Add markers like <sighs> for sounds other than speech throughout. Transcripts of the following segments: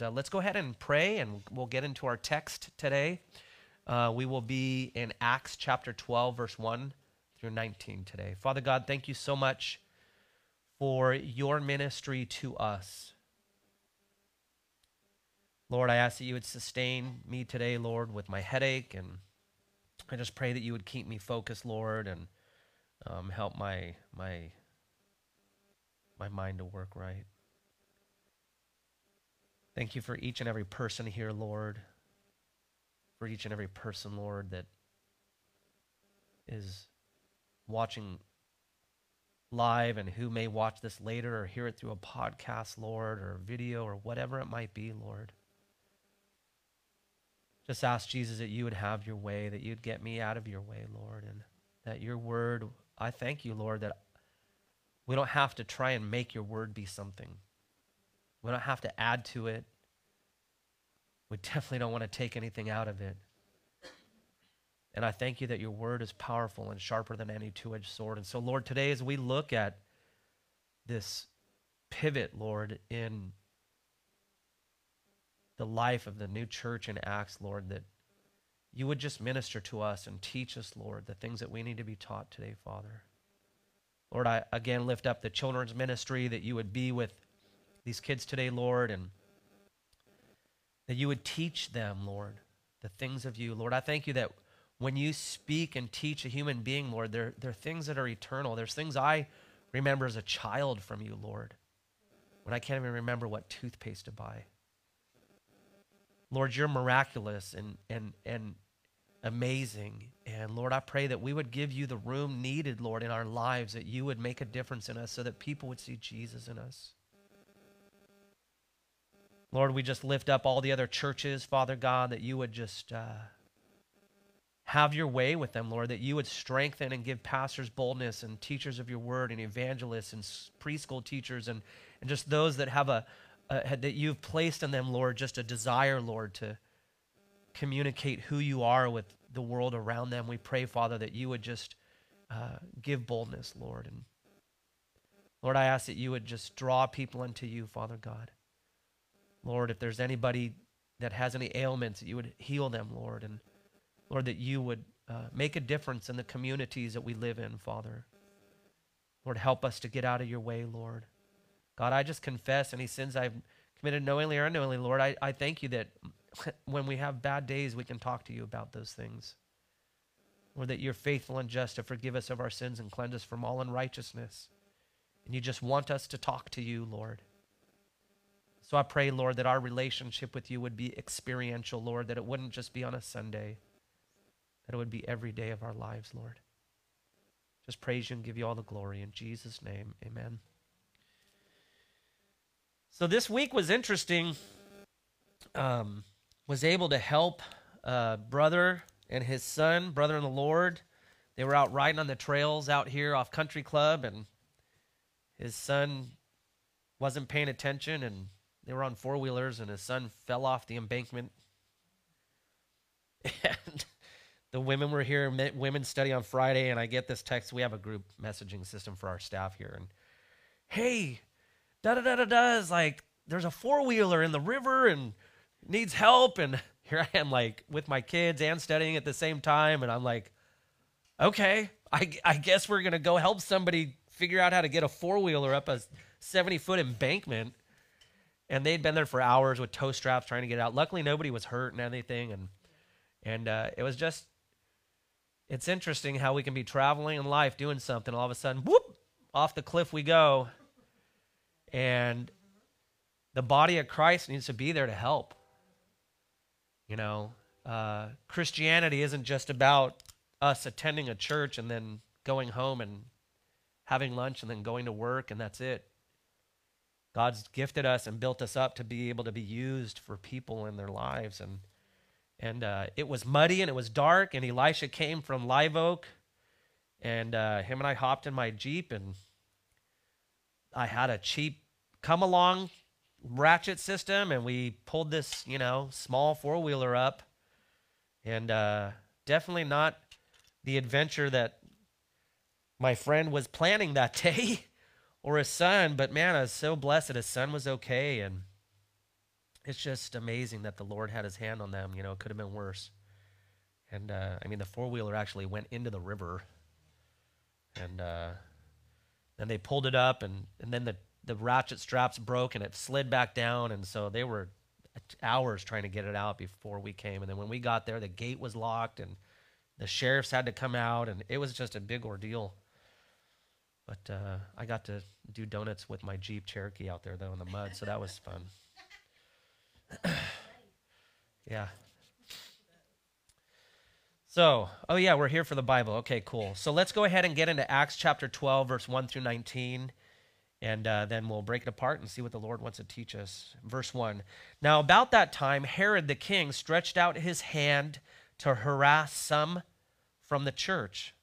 Uh, let's go ahead and pray, and we'll get into our text today. Uh, we will be in Acts chapter 12, verse 1 through 19 today. Father God, thank you so much for your ministry to us. Lord, I ask that you would sustain me today, Lord, with my headache. And I just pray that you would keep me focused, Lord, and um, help my, my, my mind to work right. Thank you for each and every person here, Lord. For each and every person, Lord, that is watching live and who may watch this later or hear it through a podcast, Lord, or video or whatever it might be, Lord. Just ask Jesus that you would have your way, that you'd get me out of your way, Lord, and that your word, I thank you, Lord, that we don't have to try and make your word be something. We don't have to add to it. We definitely don't want to take anything out of it. And I thank you that your word is powerful and sharper than any two edged sword. And so, Lord, today as we look at this pivot, Lord, in the life of the new church in Acts, Lord, that you would just minister to us and teach us, Lord, the things that we need to be taught today, Father. Lord, I again lift up the children's ministry that you would be with these kids today, Lord, and that you would teach them, Lord, the things of you. Lord, I thank you that when you speak and teach a human being, Lord, there, there are things that are eternal. There's things I remember as a child from you, Lord, when I can't even remember what toothpaste to buy. Lord, you're miraculous and, and, and amazing. And Lord, I pray that we would give you the room needed, Lord, in our lives, that you would make a difference in us so that people would see Jesus in us. Lord, we just lift up all the other churches, Father God, that you would just uh, have your way with them, Lord, that you would strengthen and give pastors boldness and teachers of your word and evangelists and preschool teachers and, and just those that have a, uh, that you've placed in them, Lord, just a desire, Lord, to communicate who you are with the world around them. We pray, Father, that you would just uh, give boldness, Lord. And Lord, I ask that you would just draw people into you, Father God. Lord, if there's anybody that has any ailments, that you would heal them, Lord. And Lord, that you would uh, make a difference in the communities that we live in, Father. Lord, help us to get out of your way, Lord. God, I just confess any sins I've committed knowingly or unknowingly, Lord. I, I thank you that <laughs> when we have bad days, we can talk to you about those things. Lord, that you're faithful and just to forgive us of our sins and cleanse us from all unrighteousness. And you just want us to talk to you, Lord. So I pray, Lord, that our relationship with you would be experiential, Lord, that it wouldn't just be on a Sunday, that it would be every day of our lives, Lord. Just praise you and give you all the glory. In Jesus' name, amen. So this week was interesting. Um, was able to help uh, brother and his son, brother in the Lord. They were out riding on the trails out here off Country Club, and his son wasn't paying attention, and they were on four wheelers, and his son fell off the embankment. <laughs> And the women were here, women study on Friday, and I get this text. We have a group messaging system for our staff here, and hey, da da da da da is like there's a four wheeler in the river and needs help and <laughs> here I am like with my kids and studying at the same time and I'm like okay I, I guess we're gonna go help somebody figure out how to get a four wheeler up a 70 foot embankment and they'd been there for hours with tow straps trying to get out luckily nobody was hurt and anything and and uh, it was just it's interesting how we can be traveling in life doing something all of a sudden whoop off the cliff we go and the body of Christ needs to be there to help. You know, uh, Christianity isn't just about us attending a church and then going home and having lunch and then going to work and that's it. God's gifted us and built us up to be able to be used for people in their lives. And and uh, it was muddy and it was dark. And Elisha came from Live Oak, and uh, him and I hopped in my jeep and I had a cheap come along ratchet system and we pulled this, you know, small four wheeler up. And uh, definitely not the adventure that my friend was planning that <laughs> day or his son. But man, I was so blessed that his son was okay. And it's just amazing that the Lord had his hand on them. You know, it could have been worse. And uh, I mean, the four wheeler actually went into the river. And uh, then they pulled it up, and, and then the, the ratchet straps broke and it slid back down. And so they were hours trying to get it out before we came. And then when we got there, the gate was locked and the sheriffs had to come out, and it was just a big ordeal. But uh, I got to do donuts with my Jeep Cherokee out there, though, in the mud, so that was fun. <coughs> yeah. So, oh yeah, we're here for the Bible. Okay, cool. So let's go ahead and get into Acts chapter 12, verse 1 through 19, and uh, then we'll break it apart and see what the Lord wants to teach us. Verse 1 Now, about that time, Herod the king stretched out his hand to harass some from the church.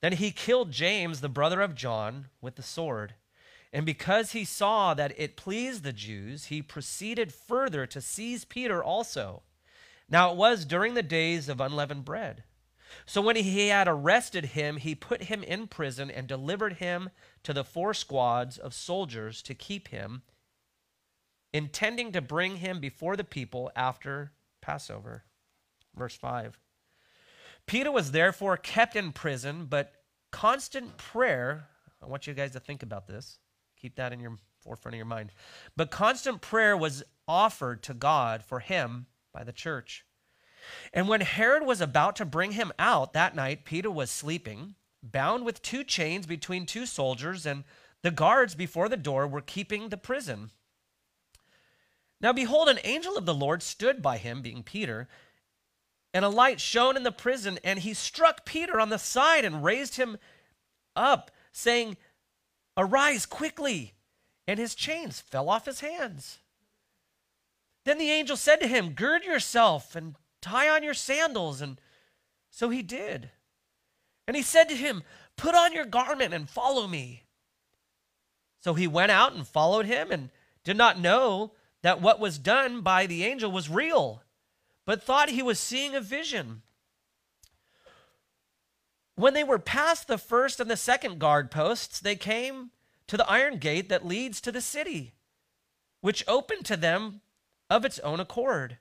Then he killed James, the brother of John, with the sword. And because he saw that it pleased the Jews, he proceeded further to seize Peter also. Now it was during the days of unleavened bread. So when he had arrested him, he put him in prison and delivered him to the four squads of soldiers to keep him, intending to bring him before the people after Passover. Verse 5. Peter was therefore kept in prison, but constant prayer, I want you guys to think about this. Keep that in your forefront of your mind. But constant prayer was offered to God for him by the church. And when Herod was about to bring him out that night, Peter was sleeping, bound with two chains between two soldiers, and the guards before the door were keeping the prison. Now, behold, an angel of the Lord stood by him, being Peter, and a light shone in the prison, and he struck Peter on the side and raised him up, saying, Arise quickly. And his chains fell off his hands. Then the angel said to him, Gird yourself and tie on your sandals. And so he did. And he said to him, Put on your garment and follow me. So he went out and followed him and did not know that what was done by the angel was real, but thought he was seeing a vision. When they were past the first and the second guard posts, they came to the iron gate that leads to the city, which opened to them of its own accord.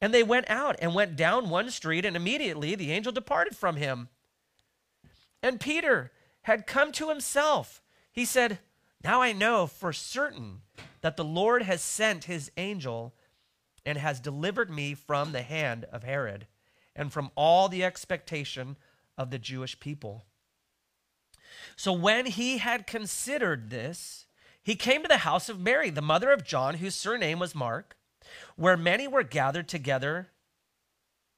And they went out and went down one street, and immediately the angel departed from him. And Peter had come to himself. He said, Now I know for certain that the Lord has sent his angel and has delivered me from the hand of Herod and from all the expectation of the Jewish people. So when he had considered this, he came to the house of Mary, the mother of John, whose surname was Mark where many were gathered together.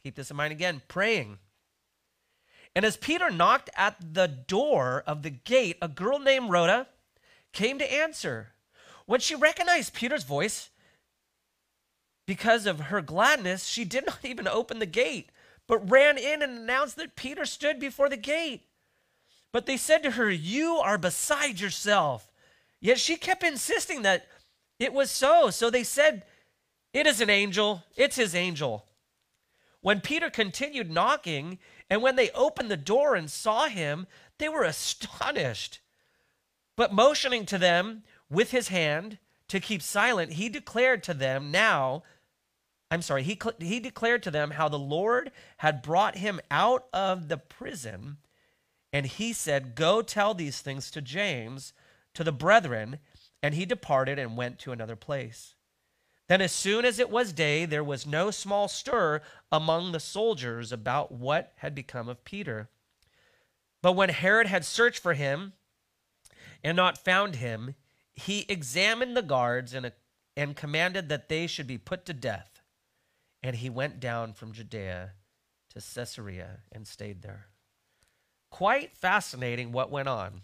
Keep this in mind again, praying. And as Peter knocked at the door of the gate, a girl named Rhoda came to answer. When she recognized Peter's voice, because of her gladness, she did not even open the gate, but ran in and announced that Peter stood before the gate. But they said to her, You are beside yourself. Yet she kept insisting that it was so. So they said, it is an angel. It's his angel. When Peter continued knocking, and when they opened the door and saw him, they were astonished. But motioning to them with his hand to keep silent, he declared to them now, I'm sorry, he, he declared to them how the Lord had brought him out of the prison. And he said, Go tell these things to James, to the brethren. And he departed and went to another place. Then, as soon as it was day, there was no small stir among the soldiers about what had become of Peter. But when Herod had searched for him and not found him, he examined the guards and, and commanded that they should be put to death. And he went down from Judea to Caesarea and stayed there. Quite fascinating what went on.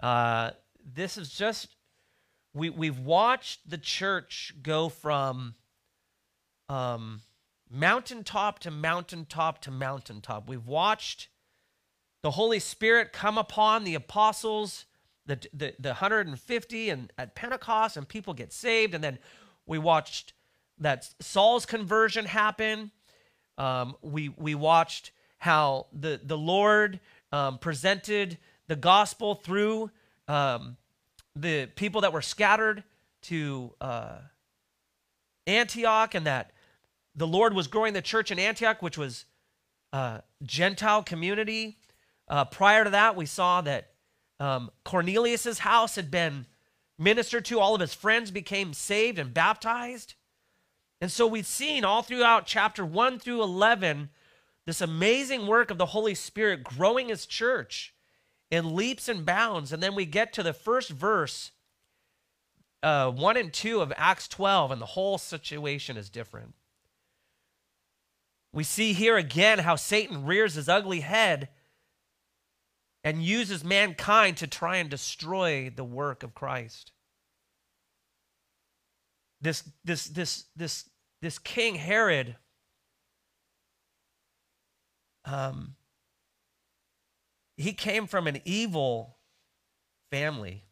Uh, this is just we we've watched the church go from um, mountaintop to mountaintop to mountaintop. We've watched the Holy Spirit come upon the apostles, the, the, the 150 and at Pentecost, and people get saved. And then we watched that Saul's conversion happen. Um, we, we watched how the, the Lord um, presented the gospel through um, the people that were scattered to uh, Antioch and that the Lord was growing the church in Antioch, which was a Gentile community. Uh, prior to that, we saw that um, Cornelius's house had been ministered to. All of his friends became saved and baptized. And so we've seen all throughout chapter 1 through 11 this amazing work of the Holy Spirit growing his church in leaps and bounds. And then we get to the first verse, uh, 1 and 2 of Acts 12, and the whole situation is different. We see here again how Satan rears his ugly head and uses mankind to try and destroy the work of Christ. This, this, this, this, this King Herod, um, he came from an evil family.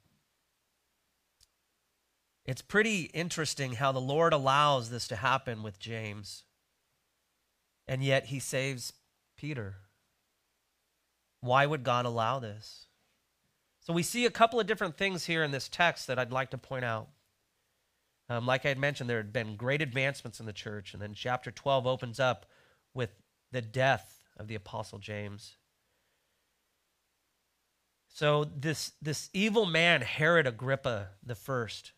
It's pretty interesting how the Lord allows this to happen with James, and yet he saves Peter. Why would God allow this? So we see a couple of different things here in this text that I'd like to point out. Um, like I had mentioned, there had been great advancements in the church, and then chapter 12 opens up with the death of the Apostle James. So this this evil man, Herod Agrippa the first,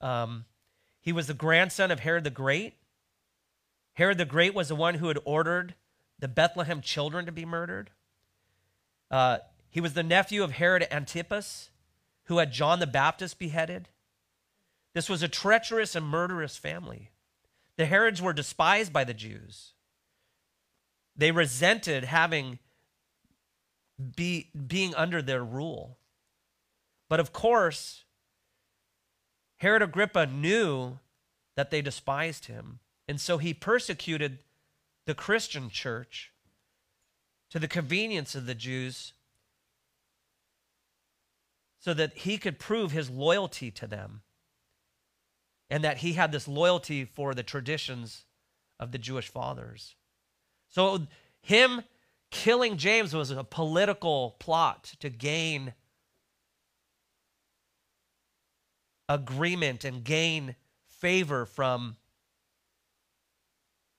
um, he was the grandson of Herod the Great. Herod the Great was the one who had ordered the Bethlehem children to be murdered. Uh, he was the nephew of Herod Antipas, who had John the Baptist beheaded. This was a treacherous and murderous family. The Herods were despised by the Jews. They resented having be, being under their rule. But of course, Herod Agrippa knew that they despised him, and so he persecuted the Christian church to the convenience of the Jews so that he could prove his loyalty to them and that he had this loyalty for the traditions of the Jewish fathers. So, him killing James was a political plot to gain agreement and gain favor from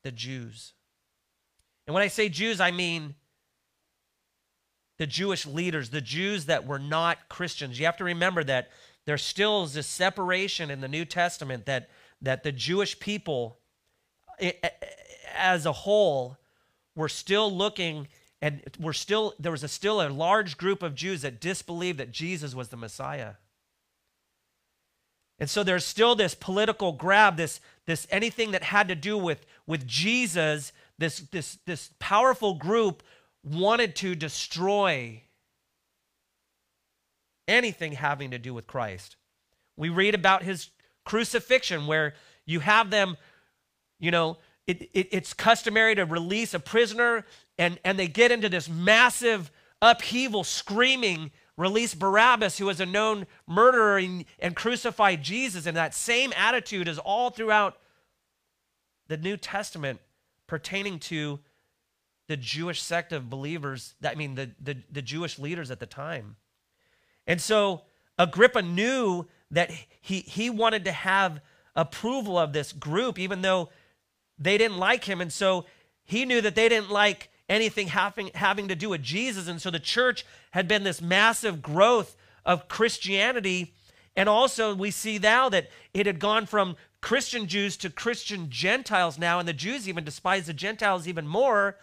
the Jews. And when I say Jews, I mean the Jewish leaders, the Jews that were not Christians. You have to remember that there still is this separation in the New Testament that, that the Jewish people as a whole were still looking and we're still there was a still a large group of Jews that disbelieved that Jesus was the Messiah. And so there's still this political grab, this, this anything that had to do with, with Jesus, this, this, this powerful group wanted to destroy anything having to do with Christ. We read about his crucifixion where you have them, you know, it, it, it's customary to release a prisoner and, and they get into this massive upheaval screaming, release Barabbas, who was a known murderer, and, and crucify Jesus. And that same attitude is all throughout the New Testament pertaining to the Jewish sect of believers, I mean, the, the, the Jewish leaders at the time. And so Agrippa knew that he, he wanted to have approval of this group, even though they didn't like him. And so he knew that they didn't like anything having, having to do with Jesus. And so the church had been this massive growth of Christianity. And also, we see now that it had gone from Christian Jews to Christian Gentiles now, and the Jews even despise the Gentiles even more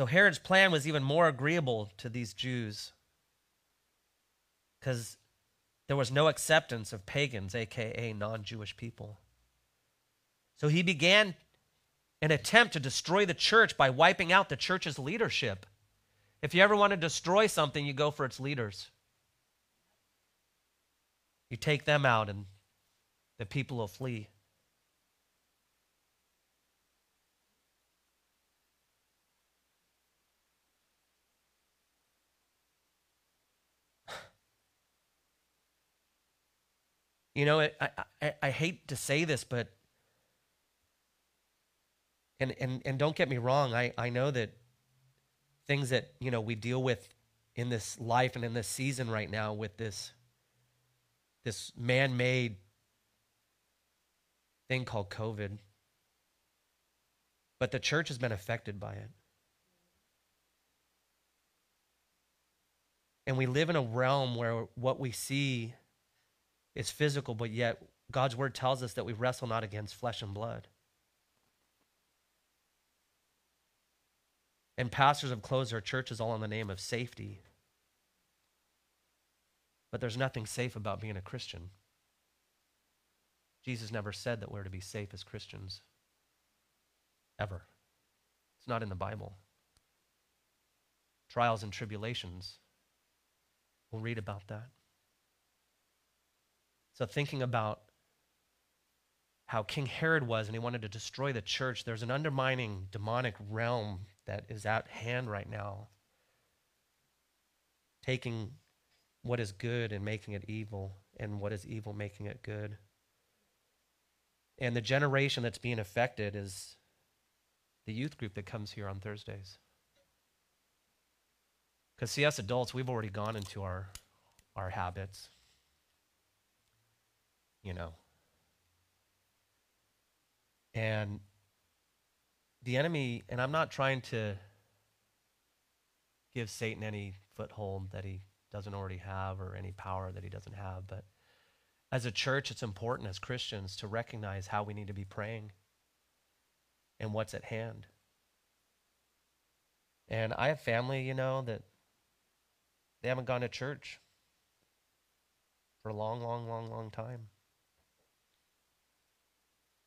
So Herod's plan was even more agreeable to these Jews because there was no acceptance of pagans, aka non Jewish people. So he began an attempt to destroy the church by wiping out the church's leadership. If you ever want to destroy something, you go for its leaders. You take them out, and the people will flee. You know, I, I, I hate to say this, but and, and, and don't get me wrong, I, I know that things that, you know, we deal with in this life and in this season right now with this this man made thing called COVID. But the church has been affected by it. And we live in a realm where what we see is physical, but yet God's word tells us that we wrestle not against flesh and blood. And pastors have closed their churches all in the name of safety. But there's nothing safe about being a Christian. Jesus never said that we're to be safe as Christians. Ever. It's not in the Bible. Trials and tribulations. We'll read about that. So, thinking about how King Herod was and he wanted to destroy the church, there's an undermining demonic realm that is at hand right now, taking what is good and making it evil, and what is evil making it good. And the generation that's being affected is the youth group that comes here on Thursdays. Because, see, us adults, we've already gone into our, our habits. You know. And the enemy, and I'm not trying to give Satan any foothold that he doesn't already have or any power that he doesn't have. But as a church, it's important as Christians to recognize how we need to be praying and what's at hand. And I have family, you know, that they haven't gone to church for a long, long, long, long time.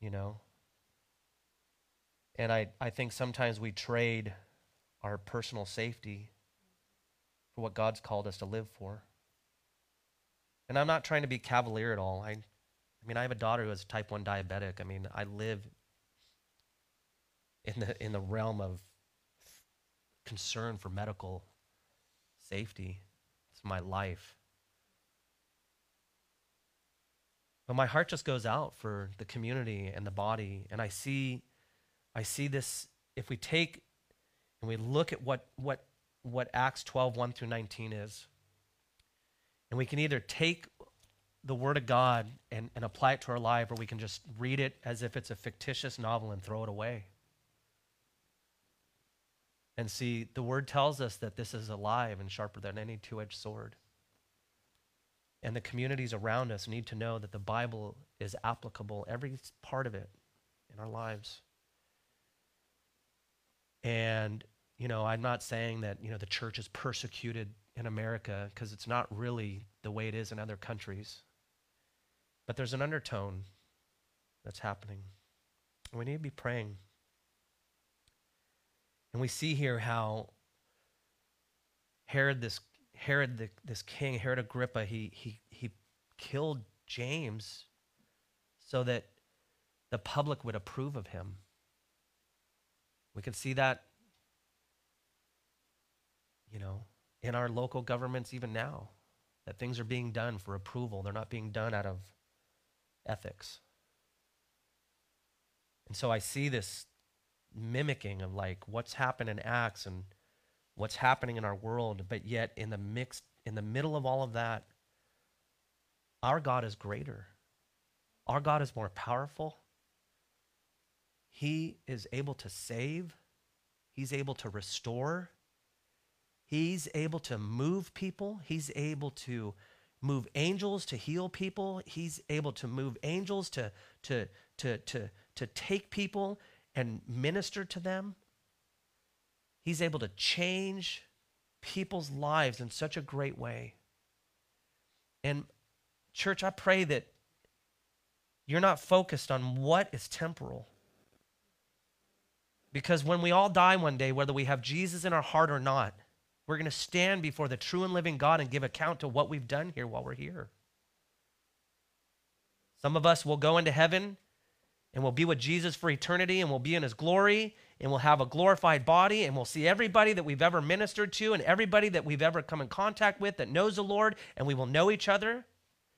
You know? And I, I think sometimes we trade our personal safety for what God's called us to live for. And I'm not trying to be cavalier at all. I, I mean, I have a daughter who is type 1 diabetic. I mean, I live in the, in the realm of concern for medical safety. It's my life. But my heart just goes out for the community and the body. And I see, I see this, if we take and we look at what, what what Acts 12, 1 through 19 is. And we can either take the Word of God and, and apply it to our life, or we can just read it as if it's a fictitious novel and throw it away. And see, the Word tells us that this is alive and sharper than any two edged sword. And the communities around us need to know that the Bible is applicable, every part of it in our lives. And you know, I'm not saying that, you know, the church is persecuted in America because it's not really the way it is in other countries. But there's an undertone that's happening. We need to be praying. And we see here how Herod, this Herod, the, this king, Herod Agrippa, he, he, he killed James so that the public would approve of him. We can see that you know, in our local governments even now, that things are being done for approval. They're not being done out of ethics. And so I see this mimicking of like what's happened in Acts and what's happening in our world, but yet in the mix, in the middle of all of that, our God is greater. Our God is more powerful. He is able to save. He's able to restore. He's able to move people. He's able to move angels to heal people. He's able to move angels to, to, to, to, to take people and minister to them. He's able to change people's lives in such a great way. And, church, I pray that you're not focused on what is temporal. Because when we all die one day, whether we have Jesus in our heart or not, we're going to stand before the true and living God and give account to what we've done here while we're here. Some of us will go into heaven and we'll be with Jesus for eternity and we'll be in his glory and we'll have a glorified body and we'll see everybody that we've ever ministered to and everybody that we've ever come in contact with that knows the Lord and we will know each other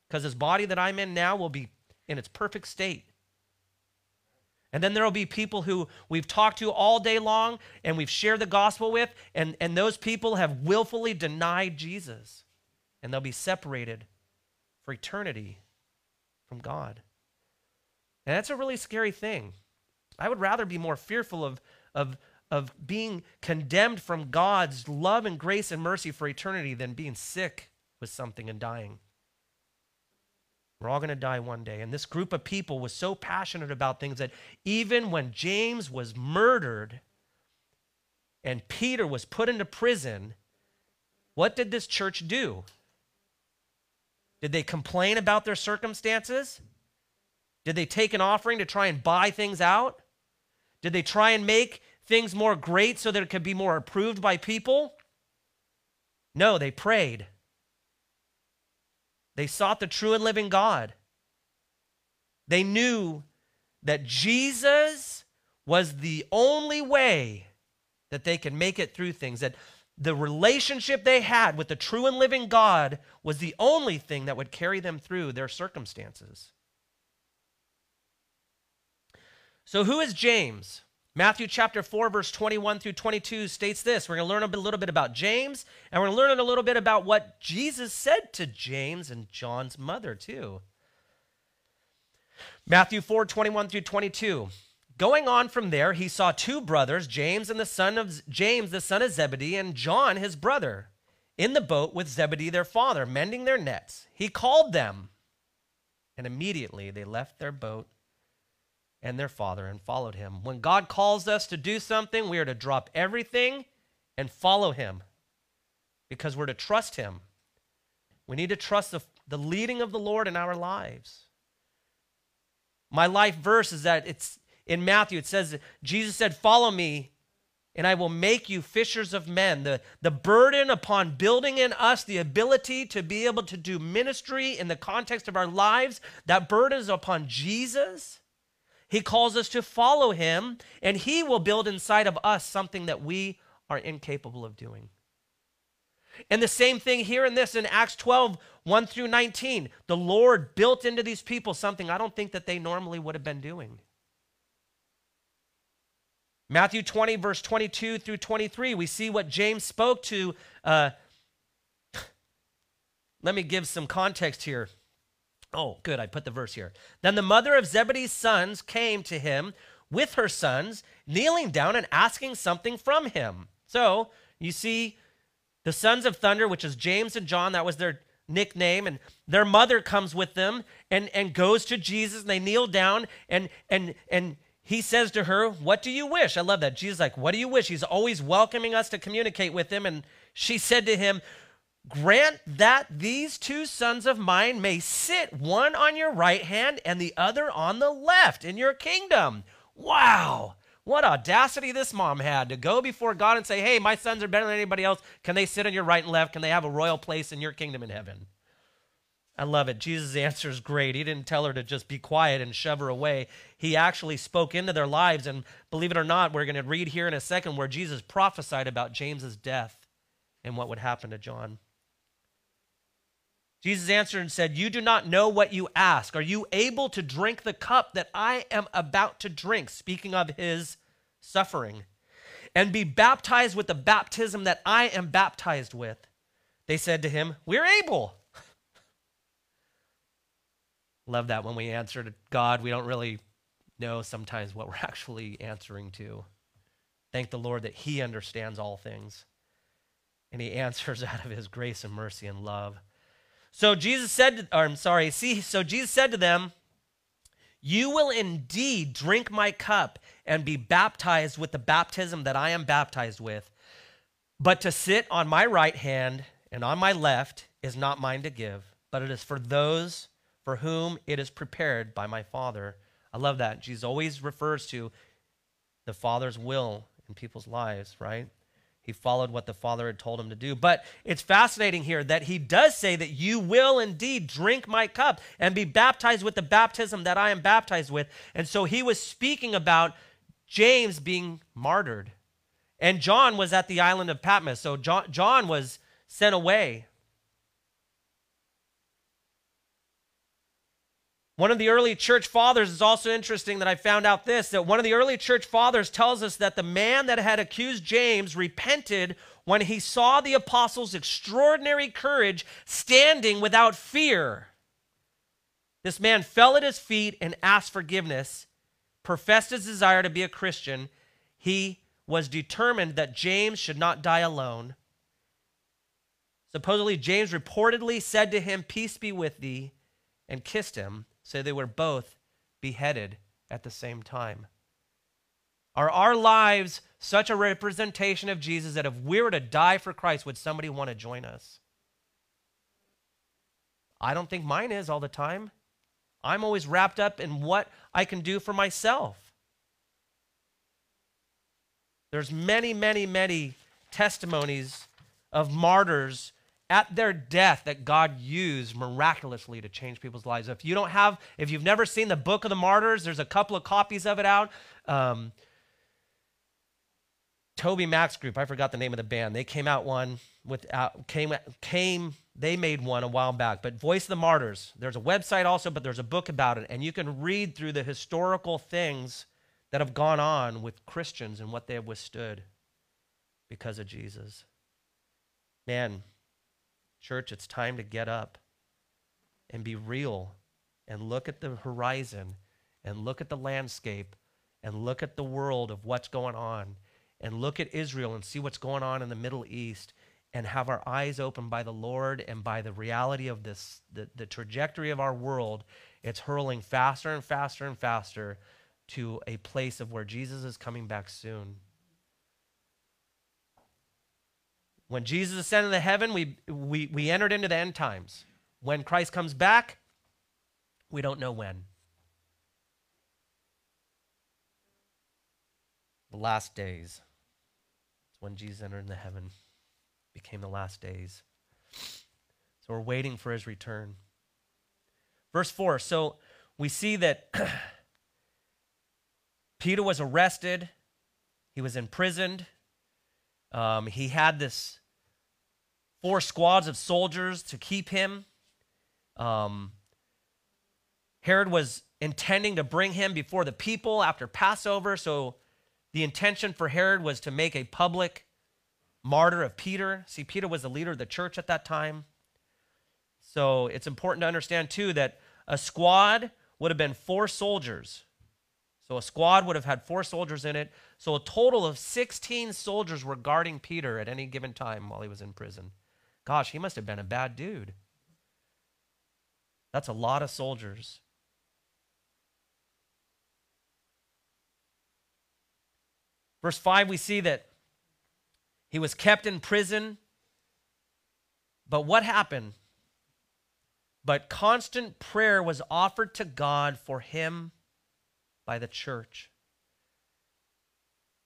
because this body that I'm in now will be in its perfect state. And then there will be people who we've talked to all day long and we've shared the gospel with, and, and those people have willfully denied Jesus. And they'll be separated for eternity from God. And that's a really scary thing. I would rather be more fearful of, of, of being condemned from God's love and grace and mercy for eternity than being sick with something and dying. We're all going to die one day. And this group of people was so passionate about things that even when James was murdered and Peter was put into prison, what did this church do? Did they complain about their circumstances? Did they take an offering to try and buy things out? Did they try and make things more great so that it could be more approved by people? No, they prayed. They sought the true and living God. They knew that Jesus was the only way that they could make it through things, that the relationship they had with the true and living God was the only thing that would carry them through their circumstances. So, who is James? Matthew chapter 4, verse 21 through 22 states this. We're going to learn a little bit about James, and we're going to learn a little bit about what Jesus said to James and John's mother, too. Matthew 4, 21 through 22. Going on from there, he saw two brothers, James and the son of James, the son of Zebedee, and John, his brother, in the boat with Zebedee, their father, mending their nets. He called them, and immediately they left their boat and their father and followed him. When God calls us to do something, we are to drop everything and follow him because we're to trust him. We need to trust the, the leading of the Lord in our lives. My life verse is that it's in Matthew, it says, Jesus said, Follow me, and I will make you fishers of men. The, the burden upon building in us the ability to be able to do ministry in the context of our lives, that burden is upon Jesus. He calls us to follow him, and he will build inside of us something that we are incapable of doing. And the same thing here in this in Acts 12, 1 through 19. The Lord built into these people something I don't think that they normally would have been doing. Matthew 20, verse 22 through 23, we see what James spoke to. Uh, <sighs> let me give some context here. Oh, good, I put the verse here. Then the mother of Zebedee's sons came to him with her sons, kneeling down and asking something from him. So you see, the sons of thunder, which is James and John, that was their nickname, and their mother comes with them and, and goes to Jesus, and they kneel down, and and and he says to her, What do you wish? I love that. Jesus like, What do you wish? He's always welcoming us to communicate with him. And she said to him, Grant that these two sons of mine may sit one on your right hand and the other on the left in your kingdom. Wow. What audacity this mom had to go before God and say, Hey, my sons are better than anybody else. Can they sit on your right and left? Can they have a royal place in your kingdom in heaven? I love it. Jesus' answer is great. He didn't tell her to just be quiet and shove her away. He actually spoke into their lives. And believe it or not, we're going to read here in a second where Jesus prophesied about James's death and what would happen to John. Jesus answered and said, You do not know what you ask. Are you able to drink the cup that I am about to drink? Speaking of his suffering. And be baptized with the baptism that I am baptized with. They said to him, We're able. <laughs> Love that when we answer to God, we don't really know sometimes what we're <laughs> actually answering to. Thank the Lord that He understands all things and He <laughs> answers out of His grace and mercy and love. So Jesus said, to, or I'm sorry, see, so Jesus said to them, You will indeed drink my cup and be baptized with the baptism that I am baptized with. But to sit on my right hand and on my left is not mine to give, but it is for those for whom it is prepared by my Father. I love that. Jesus always refers to the Father's will in people's lives, right? He followed what the Father had told him to do. But it's fascinating here that he does say that you will indeed drink my cup and be baptized with the baptism that I am baptized with. And so he was speaking about James being martyred. And John was at the island of Patmos. So John, John was sent away One of the early church fathers is also interesting that I found out this that one of the early church fathers tells us that the man that had accused James repented when he saw the apostles' extraordinary courage standing without fear This man fell at his feet and asked forgiveness, professed his desire to be a Christian. He was determined that James should not die alone. Supposedly, James reportedly said to him, Peace be with thee, and kissed him. So they were both beheaded at the same time. Are our lives such a representation of Jesus that if we were to die for Christ, would somebody want to join us? I don't think mine is all the time. I'm always wrapped up in what I can do for myself. There's many, many, many testimonies of martyrs at their death that God used miraculously to change people's lives. If you don't have, if you've never seen the Book of the Martyrs, there's a couple of copies of it out. Um, TobyMac's Group, I forgot the name of the band. They came out one with came came they made one a while back. But Voice of the Martyrs, there's a website also, but there's a book about it, and you can read through the historical things that have gone on with Christians and what they have withstood because of Jesus. Man, church, it's time to get up and be real and look at the horizon and look at the landscape and look at the world of what's going on and look at Israel and see what's going on in the Middle East and have our eyes open by the Lord and by the reality of this, the, the trajectory of our world, it's hurling faster and faster and faster to a place of where Jesus is coming back soon. When Jesus ascended to heaven, we, we, we entered into the end times. When Christ comes back, we don't know when. The last days. It's when Jesus entered into heaven became the last days. So we're waiting for his return. Verse 4 so we see that <clears throat> Peter was arrested, he was imprisoned. Um, he had this four squads of soldiers to keep him. Um, Herod was intending to bring him before the people after Passover, so the intention for Herod was to make a public martyr of Peter. See, Peter was the leader of the church at that time. So it's important to understand, too, that a squad would have been four soldiers. So a squad would have had four soldiers in it. So a total of 16 soldiers were guarding Peter at any given time while he was in prison. Gosh, he must have been a bad dude. That's a lot of soldiers. Verse 5, we see that he was kept in prison. But what happened? But constant prayer was offered to God for him by the church.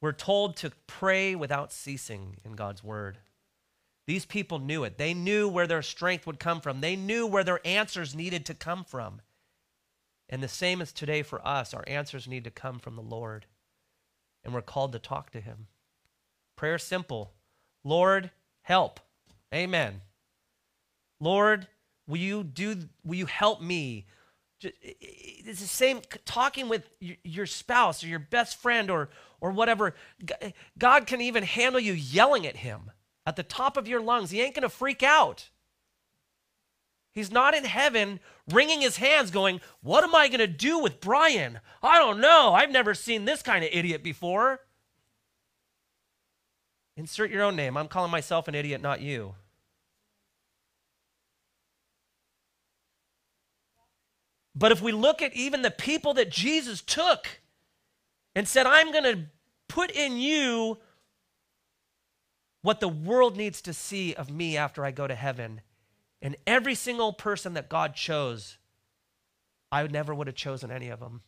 We're told to pray without ceasing in God's word. These people knew it. They knew where their strength would come from, they knew where their answers needed to come from. And the same is today for us. Our answers need to come from the Lord, and we're called to talk to Him. Prayer simple Lord, help. Amen. Lord, will you do will you help me? It's the same talking with your spouse or your best friend or or whatever. Eh, God can even handle you yelling at him at the top of your lungs. He ain't going to freak out. He's not in heaven wringing his hands going, "What am I going to do with Brian? I don't know. I've never seen this kind of idiot before." Insert your own name. I'm calling myself an idiot, not you. But if we look at even the people that Jesus took and said, I'm going to put in you what the world needs to see of me after I go to heaven. And every single person that God chose, I never would have chosen any of them.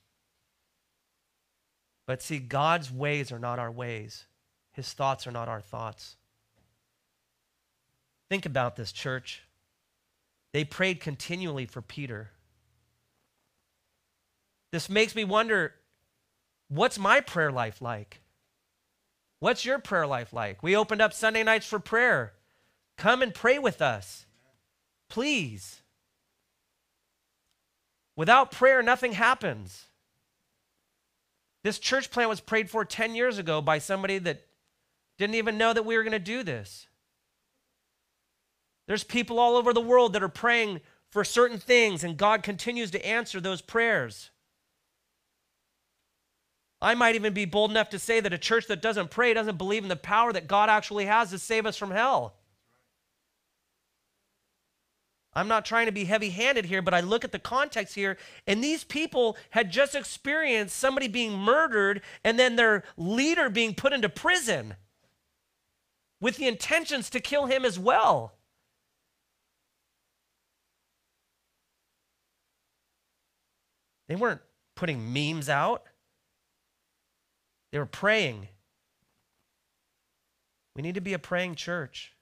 But see, God's ways are not our ways. His thoughts are not our thoughts. Think about this, church. They prayed continually for Peter. This makes me wonder what's my prayer life like? What's your prayer life like? We opened up Sunday nights for prayer. Come and pray with us. Please. Without prayer, nothing happens. This church plant was prayed for 10 years ago by somebody that didn't even know that we were going to do this. There's people all over the world that are praying for certain things, and God continues to answer those prayers. I might even be bold enough to say that a church that doesn't pray doesn't believe in the power that God actually has to save us from hell. I'm not trying to be heavy handed here, but I look at the context here, and these people had just experienced somebody being murdered and then their leader being put into prison with the intentions to kill him as well. They weren't putting memes out. They were praying. We need to be a praying church.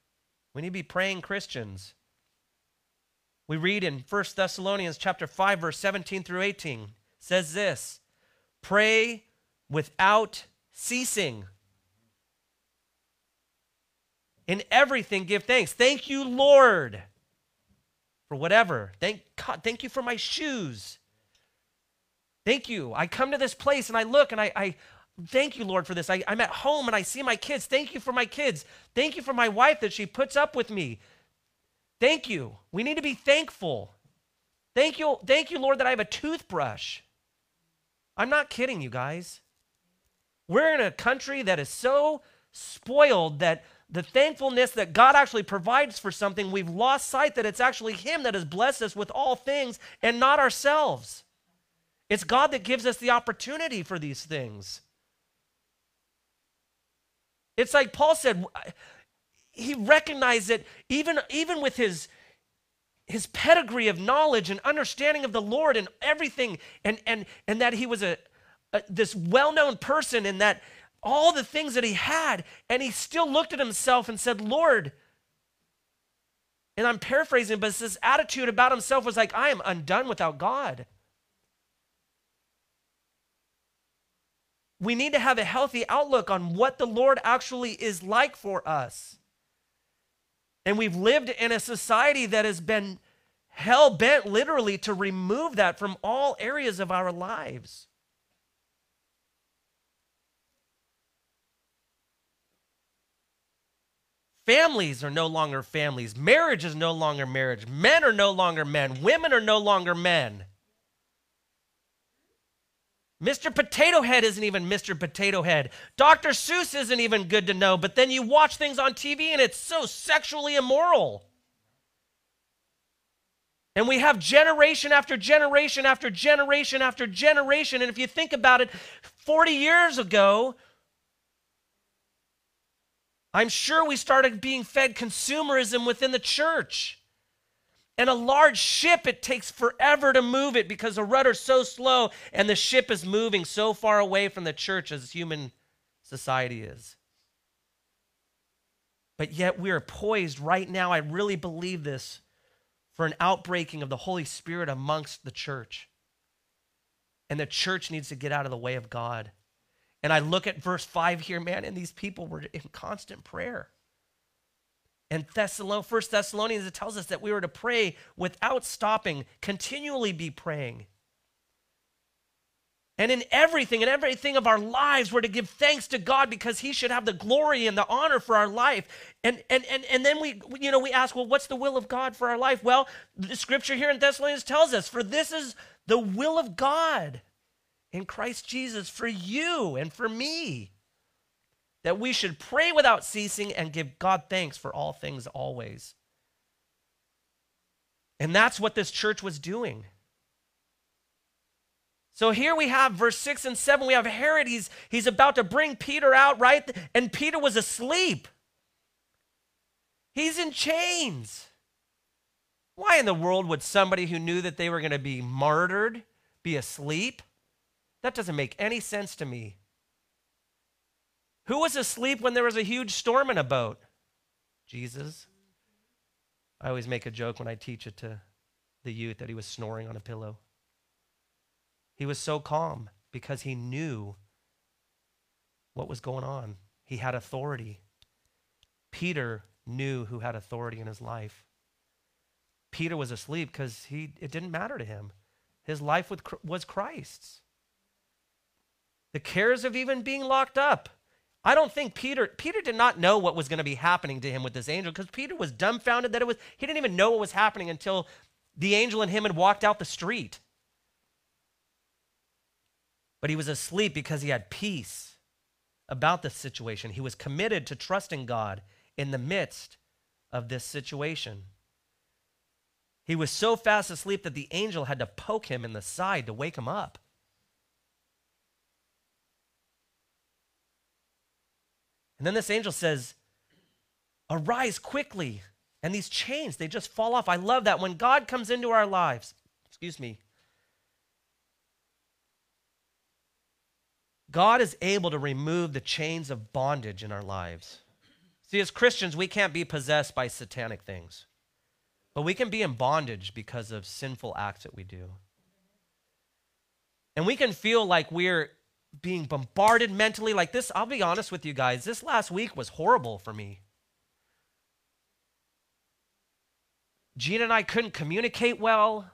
We need to be praying Christians. We read in 1 Thessalonians chapter 5 verse 17 through 18 says this, pray without ceasing. In everything give thanks. Thank you, Lord, for whatever. Thank God, thank you for my shoes. Thank you. I come to this place and I look and I, I Thank you, Lord, for this. I, am at home and I see my kids. Thank you for my kids. Thank you for my wife that she puts up with me. Thank you. We need to be thankful. Thank you, thank you, Lord, that I have a toothbrush. I'm not kidding you guys. We're in a country that is so spoiled that the thankfulness that God actually provides for something, we've lost sight that it's actually Him that has blessed us with all things and not ourselves. It's God that gives us the opportunity for these things. It's like Paul said, he recognized that even, even with his, his pedigree of knowledge and understanding of the Lord and everything, and, and, and that he was a, a this well known person and that all the things that he had, and he still looked at himself and said, Lord, and I'm paraphrasing, but this attitude about himself was like, I am undone without God. We need to have a healthy outlook on what the Lord actually is like for us. And we've lived in a society that has been hell bent literally to remove that from all areas of our lives. Families are no longer families. Marriage is no longer marriage. Men are no longer men. Women are no longer men. Mr. Potato Head isn't even Mr. Potato Head. Dr. Seuss isn't even good to know, but then you watch things on TV and it's so sexually immoral. And we have generation after generation after generation after generation. And if you think about it, 40 years ago, I'm sure we started being fed consumerism within the church. And a large ship, it takes forever to move it because the rudder's so slow and the ship is moving so far away from the church as human society is. But yet we are poised right now, I really believe this, for an outbreaking of the Holy Spirit amongst the church. And the church needs to get out of the way of God. And I look at verse 5 here, man, and these people were in constant prayer. And Thessalon- First Thessalonians, it tells us that we were to pray without stopping, continually be praying. And in everything, in everything of our lives, we're to give thanks to God because He should have the glory and the honor for our life. And and and, and then we, you know, we ask, well, what's the will of God for our life? Well, the scripture here in Thessalonians tells us, for this is the will of God in Christ Jesus for you and for me that we should pray without ceasing and give God thanks for all things always. And that's what this church was doing. So here we have verse 6 and 7. We have Herod. He's, he's about to bring Peter out, right? And Peter was asleep. He's in chains. Why in the world would somebody who knew that they were going to be martyred be asleep? That doesn't make any sense to me. Who was asleep when there was a huge storm in a boat? Jesus. I always make a joke when I teach it to the youth that he was snoring on a pillow. He was so calm because he knew what was going on. He had authority. Peter knew who had authority in his life. Peter was asleep because he it didn't matter to him. His life was Christ's. The cares of even being locked up I don't think Peter Peter did not know what was going to be happening to him with this angel because Peter was dumbfounded that it was he didn't even know what was happening until the angel and him had walked out the street. But he was asleep because he had peace about the situation. He was committed to trusting God in the midst of this situation. He was so fast asleep that the angel had to poke him in the side to wake him up. And then this angel says, Arise quickly. And these chains, they just fall off. I love that. When God comes into our lives, excuse me, God is able to remove the chains of bondage in our lives. See, as Christians, we can't be possessed by satanic things, but we can be in bondage because of sinful acts that we do. And we can feel like we're being bombarded mentally. Like this, I'll be honest with you guys, this last week was horrible for me. Gina and I couldn't communicate well.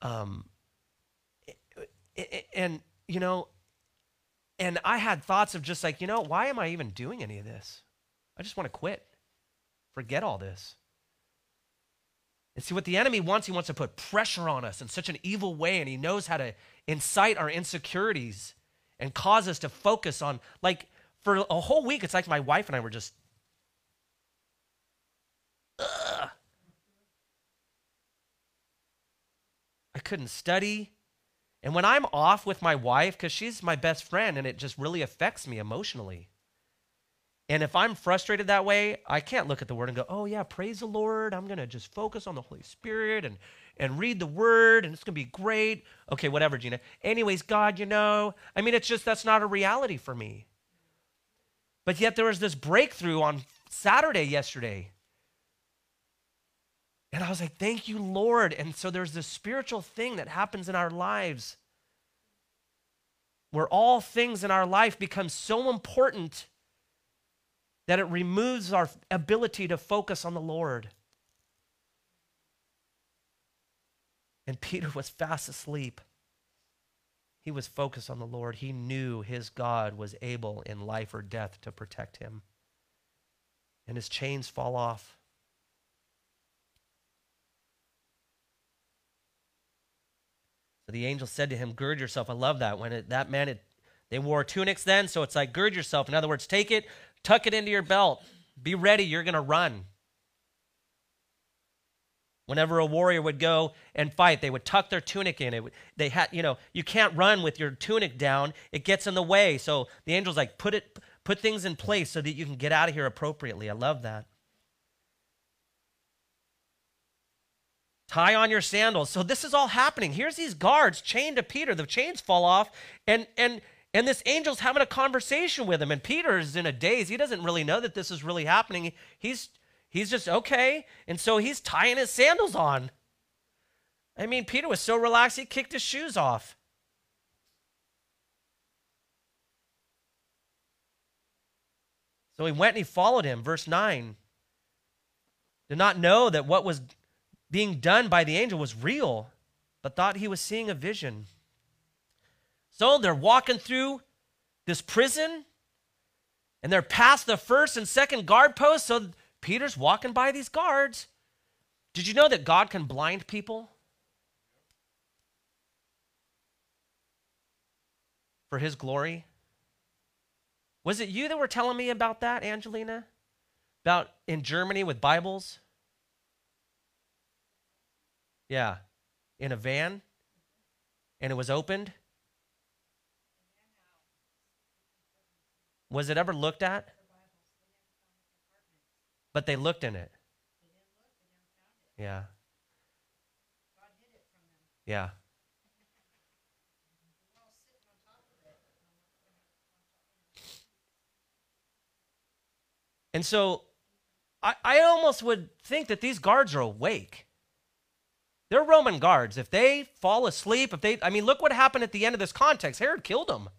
Um, and, you know, and I had thoughts of just like, you know, why am I even doing any of this? I just want to quit. Forget all this. And see what the enemy wants, he wants to put pressure on us in such an evil way, and he knows how to incite our insecurities and cause us to focus on, like, for a whole week, it's like my wife and I were just, ugh. I couldn't study. And when I'm off with my wife, because she's my best friend and it just really affects me emotionally. And if I'm frustrated that way, I can't look at the word and go, oh, yeah, praise the Lord. I'm going to just focus on the Holy Spirit and, and read the word and it's going to be great. Okay, whatever, Gina. Anyways, God, you know, I mean, it's just that's not a reality for me. But yet there was this breakthrough on Saturday yesterday and I was like, thank you, Lord. And so there's this spiritual thing that happens in our lives where all things in our life become so important that it removes our ability to focus on the Lord. And Peter was fast asleep. He was focused on the Lord. He knew his God was able in life or death to protect him. And his chains fall off. So the angel said to him, Gird yourself. I love that. When it, that man, it, they wore tunics then, so it's like, gird yourself. In other words, take it, tuck it into your belt. Be ready, you're going to run. Whenever a warrior would go and fight, they would tuck their tunic in. It, would, they had, you know, you can't run with your tunic down; it gets in the way. So the angel's like, put it, put things in place so that you can get out of here appropriately. I love that. tie on your sandals. So this is all happening. Here's these guards chained to Peter. The chains fall off, and and and this angel's having a conversation with him. And Peter is in a daze. He doesn't really know that this is really happening. He's he's just okay. And so he's tying his sandals on. I mean, Peter was so relaxed he kicked his shoes off. So he went and he followed him. Verse 9. Did not know that what was being done by the angel was real, but thought he was seeing a vision. So they're walking through this prison and they're past the first and second guard posts. So Peter's walking by these guards. Did you know that God can blind people? For his glory? Was it you that were telling me about that, Angelina? About in Germany with Bibles? Yeah. In a van? And it was opened? Was it ever looked at? But they looked in it. Yeah. Yeah. And so I, I almost would think that these guards are awake. They're Roman guards. If they fall asleep, if they, I mean, look what happened at the end of this context. Herod killed them.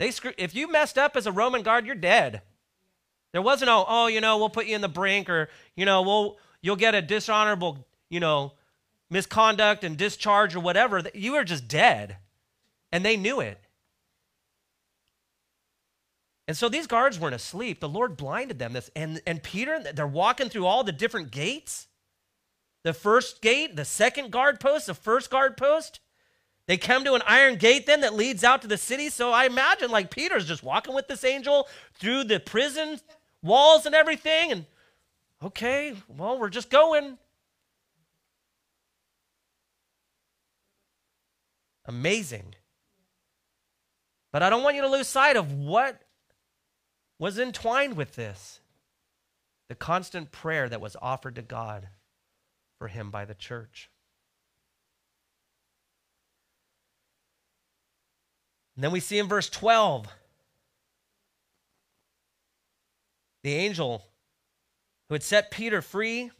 They screw, if you messed up as a Roman guard, you're dead. There wasn't oh, oh, you know, we'll put you in the brink, or you know, we'll you'll get a dishonorable, you know, misconduct and discharge or whatever. You were just dead, and they knew it. And so these guards weren't asleep. The Lord blinded them. This and and Peter, they're walking through all the different gates. the first gate, the second guard post, the first guard post. They come to an iron gate then that leads out to the city. So I imagine like Peter's just walking with this angel through the prison walls and everything. And okay, well, we're just going. Amazing. But I don't want you to lose sight of what was entwined with this the constant prayer that was offered to God for him by the church. And then we see in verse 12 the angel who had set Peter free.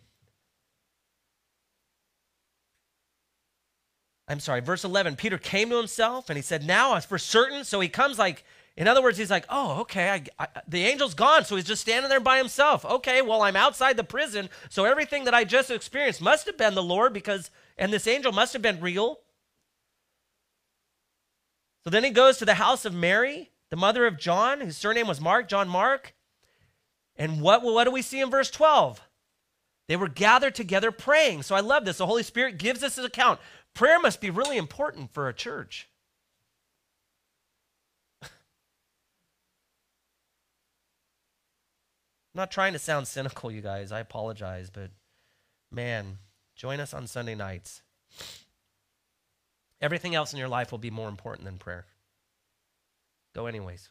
I'm sorry, verse 11. Peter came to himself and he said, Now, for certain. So he comes like in other words, he's like, oh, okay, I, I, the angel's gone, so he's just standing there by himself. Okay, well, I'm outside the prison, so everything that I just experienced must have been the Lord because, and this angel must have been real. So then he goes to the house of Mary, the mother of John, whose surname was Mark, John Mark. And what, what do we see in verse 12? They were gathered together praying. So I love this. The Holy Spirit gives us an account. Prayer must be really important for a church. I'm <laughs> not trying to sound cynical, you guys. I apologize, but man, join us on Sunday nights. Everything else in your life will be more important than prayer. Go, anyways.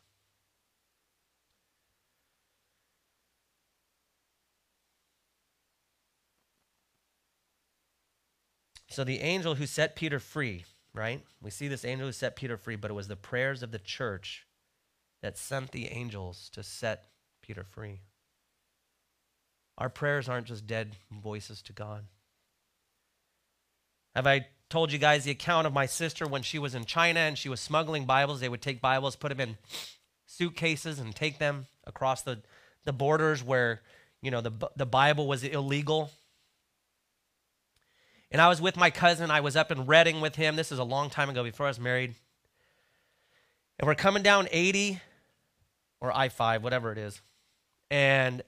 So, the angel who set Peter free, right? We see this angel who set Peter free, but it was the prayers of the church that sent the angels to set Peter free. Our prayers aren't just dead voices to God. Have I told you guys the account of my sister when she was in China and she was smuggling Bibles? They would take Bibles, put them in suitcases, and take them across the, the borders where, you know, the, the Bible was illegal. And I was with my cousin. I was up in Redding with him. This is a long time ago before I was married. And we're coming down 80 or I 5, whatever it is. And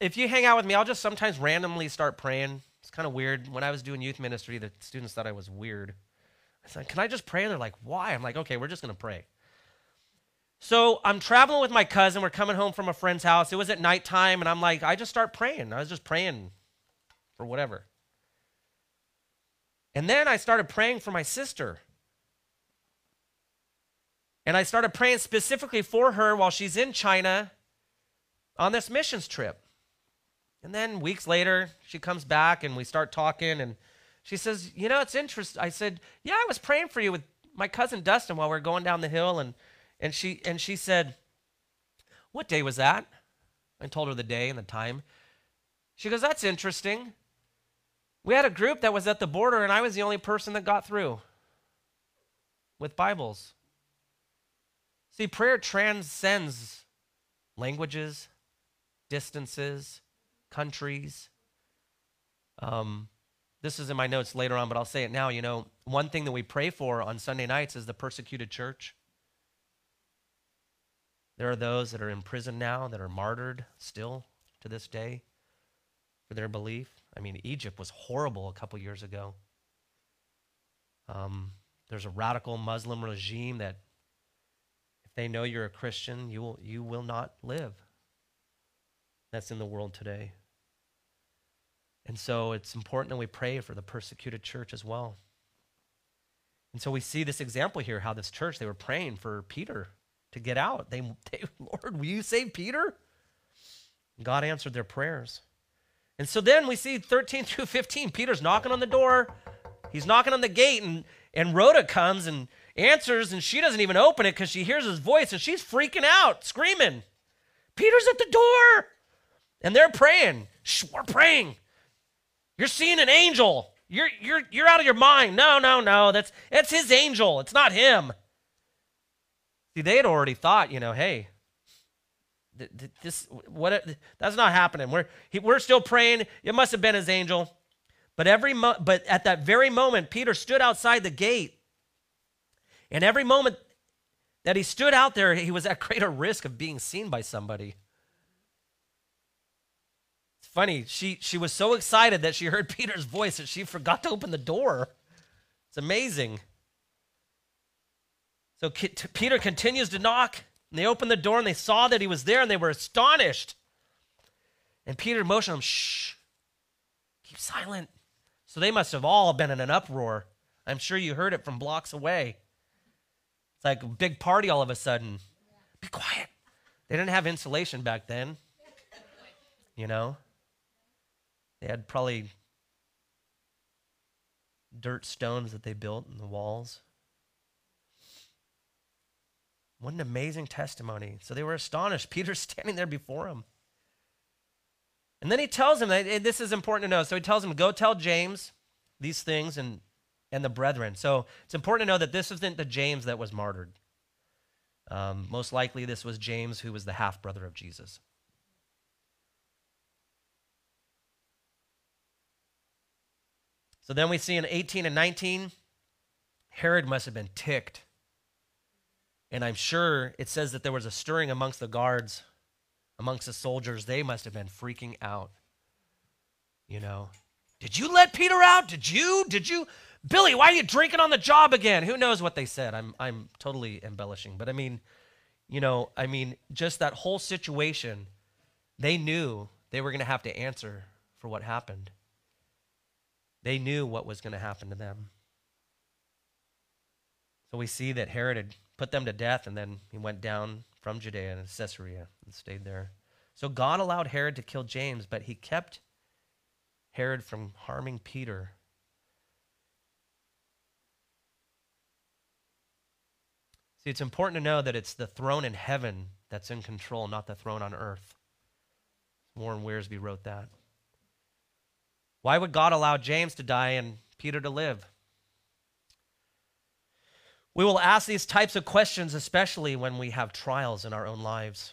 if you hang out with me, I'll just sometimes randomly start praying. Kind of weird. When I was doing youth ministry, the students thought I was weird. I said, Can I just pray? They're like, Why? I'm like, Okay, we're just going to pray. So I'm traveling with my cousin. We're coming home from a friend's house. It was at nighttime, and I'm like, I just start praying. I was just praying for whatever. And then I started praying for my sister. And I started praying specifically for her while she's in China on this missions trip. And then weeks later, she comes back and we start talking and she says, "You know, it's interesting." I said, "Yeah, I was praying for you with my cousin Dustin while we are going down the hill and and she and she said, "What day was that?" I told her the day and the time. She goes, "That's interesting. We had a group that was at the border and I was the only person that got through with Bibles." See, prayer transcends languages, distances, countries. Um, this is in my notes later on, but I'll say it now. You know, one thing that we pray for on Sunday nights is the persecuted church. There are those that are in prison now that are martyred still to this day for their belief. I mean, Egypt was horrible a couple years ago. Um, there's a radical Muslim regime that, if they know you're a Christian, you will, you will not live. That's in the world today. And so it's important that we pray for the persecuted church as well. And so we see this example here how this church, they were praying for Peter to get out. They, they <laughs> Lord, will you save Peter? God answered their prayers. And so then we see 13 <laughs> through 15, Peter's knocking on the door. He's knocking on the gate, and, and Rhoda comes and answers, and she doesn't even open it because she hears his voice, and she's freaking out, screaming, Peter's at the door. And they're praying. Shh, we're praying. You're seeing an angel. You're you're you're out of your mind. No, no, no. That's that's his angel. It's not him. See, they had already thought, you know, hey, this what uh, that's not happening. We're he, we're still praying. It must have been his angel. But every mo- but at that very moment, Peter stood outside the gate, and every moment that he stood out there, he was at <laughs> greater risk of being seen by somebody funny. She she was so excited that she heard <laughs> Peter's voice that she forgot to open the door. It's amazing. So Peter continues to knock, and they opened the door and they saw that he was there and they were astonished. And Peter motioned them, shh, keep silent. So they must have all been in an uproar. I'm sure you heard it from blocks away. It's like a big party all of a sudden. Be quiet. They didn't have insulation back then. You know? They had probably dirt stones that they built in the walls. What an amazing testimony. So they were astonished. <laughs> Peter's standing there before him. And then he tells him, this is important to know. So he tells him, go tell James these things and, and the brethren. So it's important to know that this isn't the James that was martyred. Um, most likely, this was James, who was the half brother of Jesus. So then we see in 18 and 19, Herod must have been ticked. And I'm sure it says that there was a stirring amongst the guards amongst the soldiers, they must have been freaking out. You know, did you let Peter out? Did you? Did you? Billy, why are you drinking on the job again? Who knows what they said? I'm, I'm totally embellishing. But I mean, you know, I mean, just that whole situation, they knew they were going to have to answer for what happened. They knew what was going to happen to them. So we see that Herod had put them to death, and then he went down from Judea and Caesarea and stayed there. So God allowed Herod to kill James, but he kept Herod from harming Peter. See, it's important to know that it's the throne in heaven that's in control, not the throne on earth. Warren Wiersbe wrote that. Why would God allow James to die and Peter to live? We will ask these types of questions, especially when we have trials in our own lives.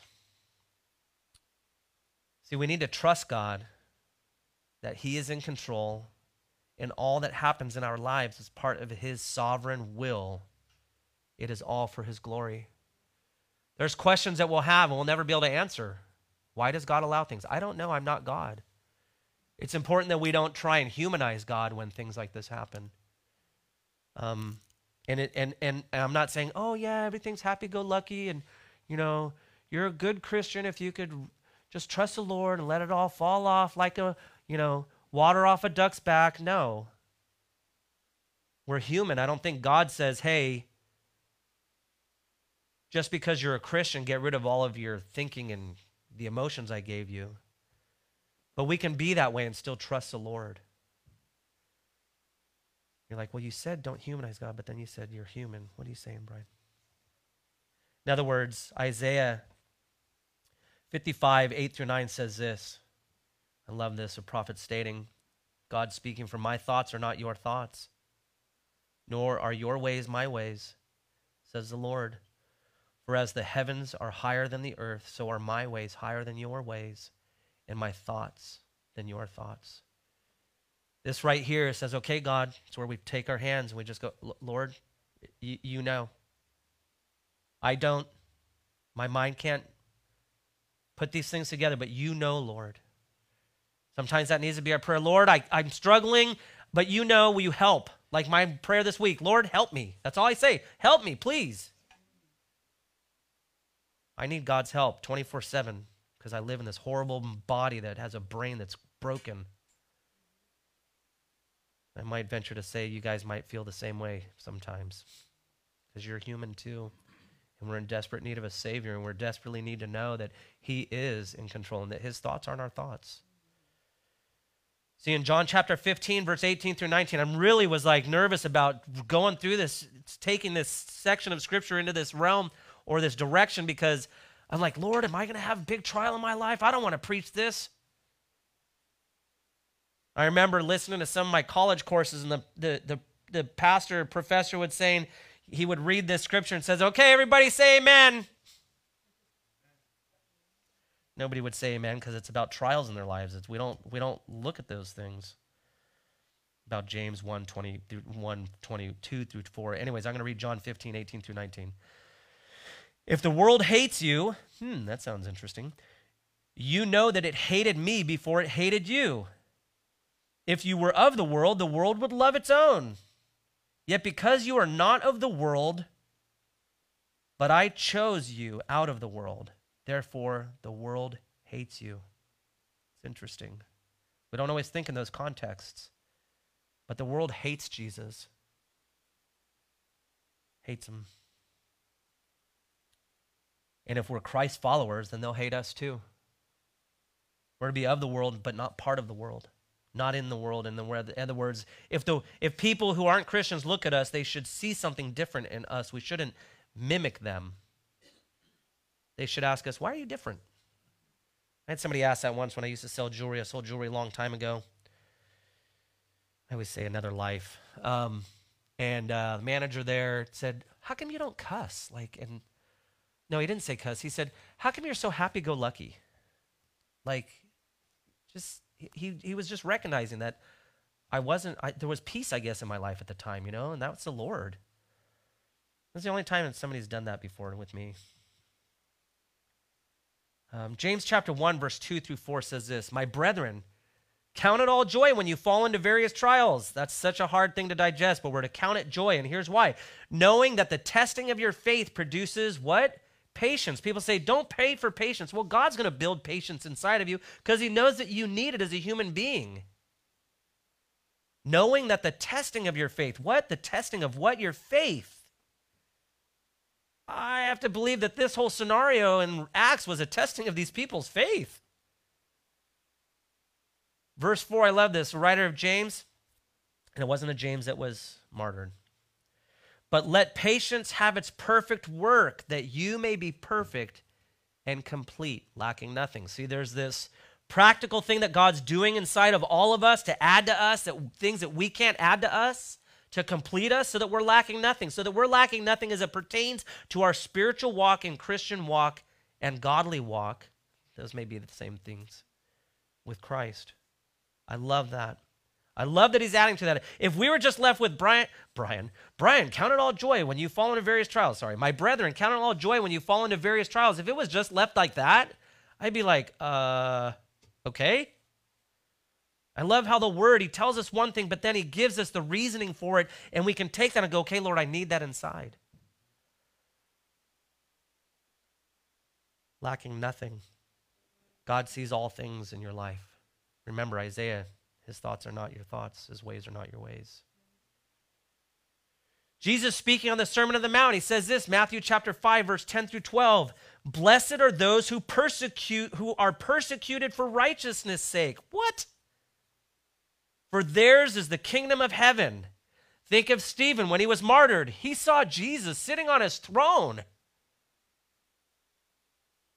See, we need to trust God that He is in control, and all that happens in our lives is part of His sovereign will. It is all for His glory. There's questions that we'll have and we'll never be able to answer. Why does God allow things? I don't know. I'm not God. It's important that we don't try and humanize God when things like this happen. Um, and, it, and, and, and I'm not saying, oh, yeah, everything's happy go lucky and, you know, you're a good Christian if you could just trust the Lord and let it all fall off like a, you know, water off a duck's back. No. We're human. I don't think God says, hey, just because you're a Christian, get rid of all of your thinking and the emotions I gave you. But we can be that way and still trust the Lord. You're like, well, you said don't humanize God, but then you said you're human. What are you saying, Brian? In other words, Isaiah 55, 8 through 9 says this. I love this. A prophet stating, God speaking, For my thoughts are not your thoughts, nor are your ways my ways, says the Lord. For as the heavens are higher than the earth, so are my ways higher than your ways, and my thoughts than your thoughts. This right here says, okay, God, it's where we take our hands and we just go, Lord, y- you know. I don't. My mind can't put these things together, but you know, Lord. Sometimes that needs to be our prayer. Lord, I, I'm struggling, but you know, will you help? Like my prayer this week, Lord, help me. That's all I say. Help me, please. I need God's help 24 7 because I live in this horrible body that has a brain that's broken. I might venture to say you guys might feel the same way sometimes because you're human too. And we're in desperate need of a Savior, and we're desperately need to know that He is in control and that His thoughts aren't our thoughts. See, in John chapter 15, verse 18 through 19, I'm really was like nervous about going through this, taking this section of Scripture into this realm or this direction because I'm like, Lord, am I going to have a big trial in my life? I don't want to preach this. I remember listening to some of my college courses, and the, the, the, the pastor, professor would saying, he would read this scripture and says, Okay, everybody say amen. Nobody would say amen because it's about trials in their lives. It's, we, don't, we don't look at those things. About James 1 20 through 1 22 through 4. Anyways, I'm going to read John 15, 18 through 19. If the world hates you, hmm, that sounds interesting. you know that it hated me before it hated you. If you were of the world, the world would love its own. Yet because you are not of the world, but I chose you out of the world, therefore the world hates you. It's interesting. We don't always think in those contexts, but the world hates Jesus, hates him. And if we're Christ followers, then they'll hate us too. We're to be of the world, but not part of the world, not in the world. In, the, in other words, if, the, if people who aren't Christians look at us, they should see something different in us. We shouldn't mimic them. They should ask us, why are you different? I had somebody ask that once when I used to sell jewelry. I sold jewelry a long time ago. I always say another life. Um, and uh, the manager there said, "How come you don't cuss?" Like, and no, he didn't say cuss. He said, "How come you're so happy-go-lucky?" Like, just he he was just recognizing that I wasn't. I, there was peace, I guess, in my life at the time, you know, and that was the Lord. That's the only time that somebody's done that before with me. Um, James chapter 1, verse 2 through 4 says this My brethren, count it all joy when you fall into various trials. That's such a hard thing to digest, but we're to count it joy. And here's why knowing that the testing of your faith produces what? Patience. People say, don't pay for patience. Well, God's going to build patience inside of you because He knows that you need it as a human being. Knowing that the testing of your faith, what? The testing of what? Your faith I have to believe that this whole scenario in Acts was a testing of these people's faith. Verse 4, I love this. Writer of James, and it wasn't a James that was martyred. But let patience have its perfect work, that you may be perfect and complete, lacking nothing. See, there's this practical thing that God's doing inside of all of us to add to us, that things that we can't add to us to complete us so that we're lacking nothing, so that we're lacking nothing as it pertains to our spiritual walk and Christian walk and godly walk. Those may be the same things with Christ. I love that. I love that he's adding to that. If we were just left with Brian, Brian, Brian, count it all joy when you fall into various trials. Sorry, my brethren, count it all joy when you fall into various trials. If it was just left like that, I'd be like, uh, okay. I love how the word, he tells us one thing, but then he gives us the reasoning for it, and we can take that and go, okay, Lord, I need that inside. Lacking nothing. God sees all things in your life. Remember, Isaiah, his thoughts are not your thoughts, his ways are not your ways. Jesus speaking on the Sermon on the Mount, he says this, Matthew chapter 5, verse 10 through 12. Blessed are those who persecute, who are persecuted for righteousness' sake. What? for theirs is the kingdom of heaven. Think of Stephen when he was martyred. He saw Jesus sitting on his throne.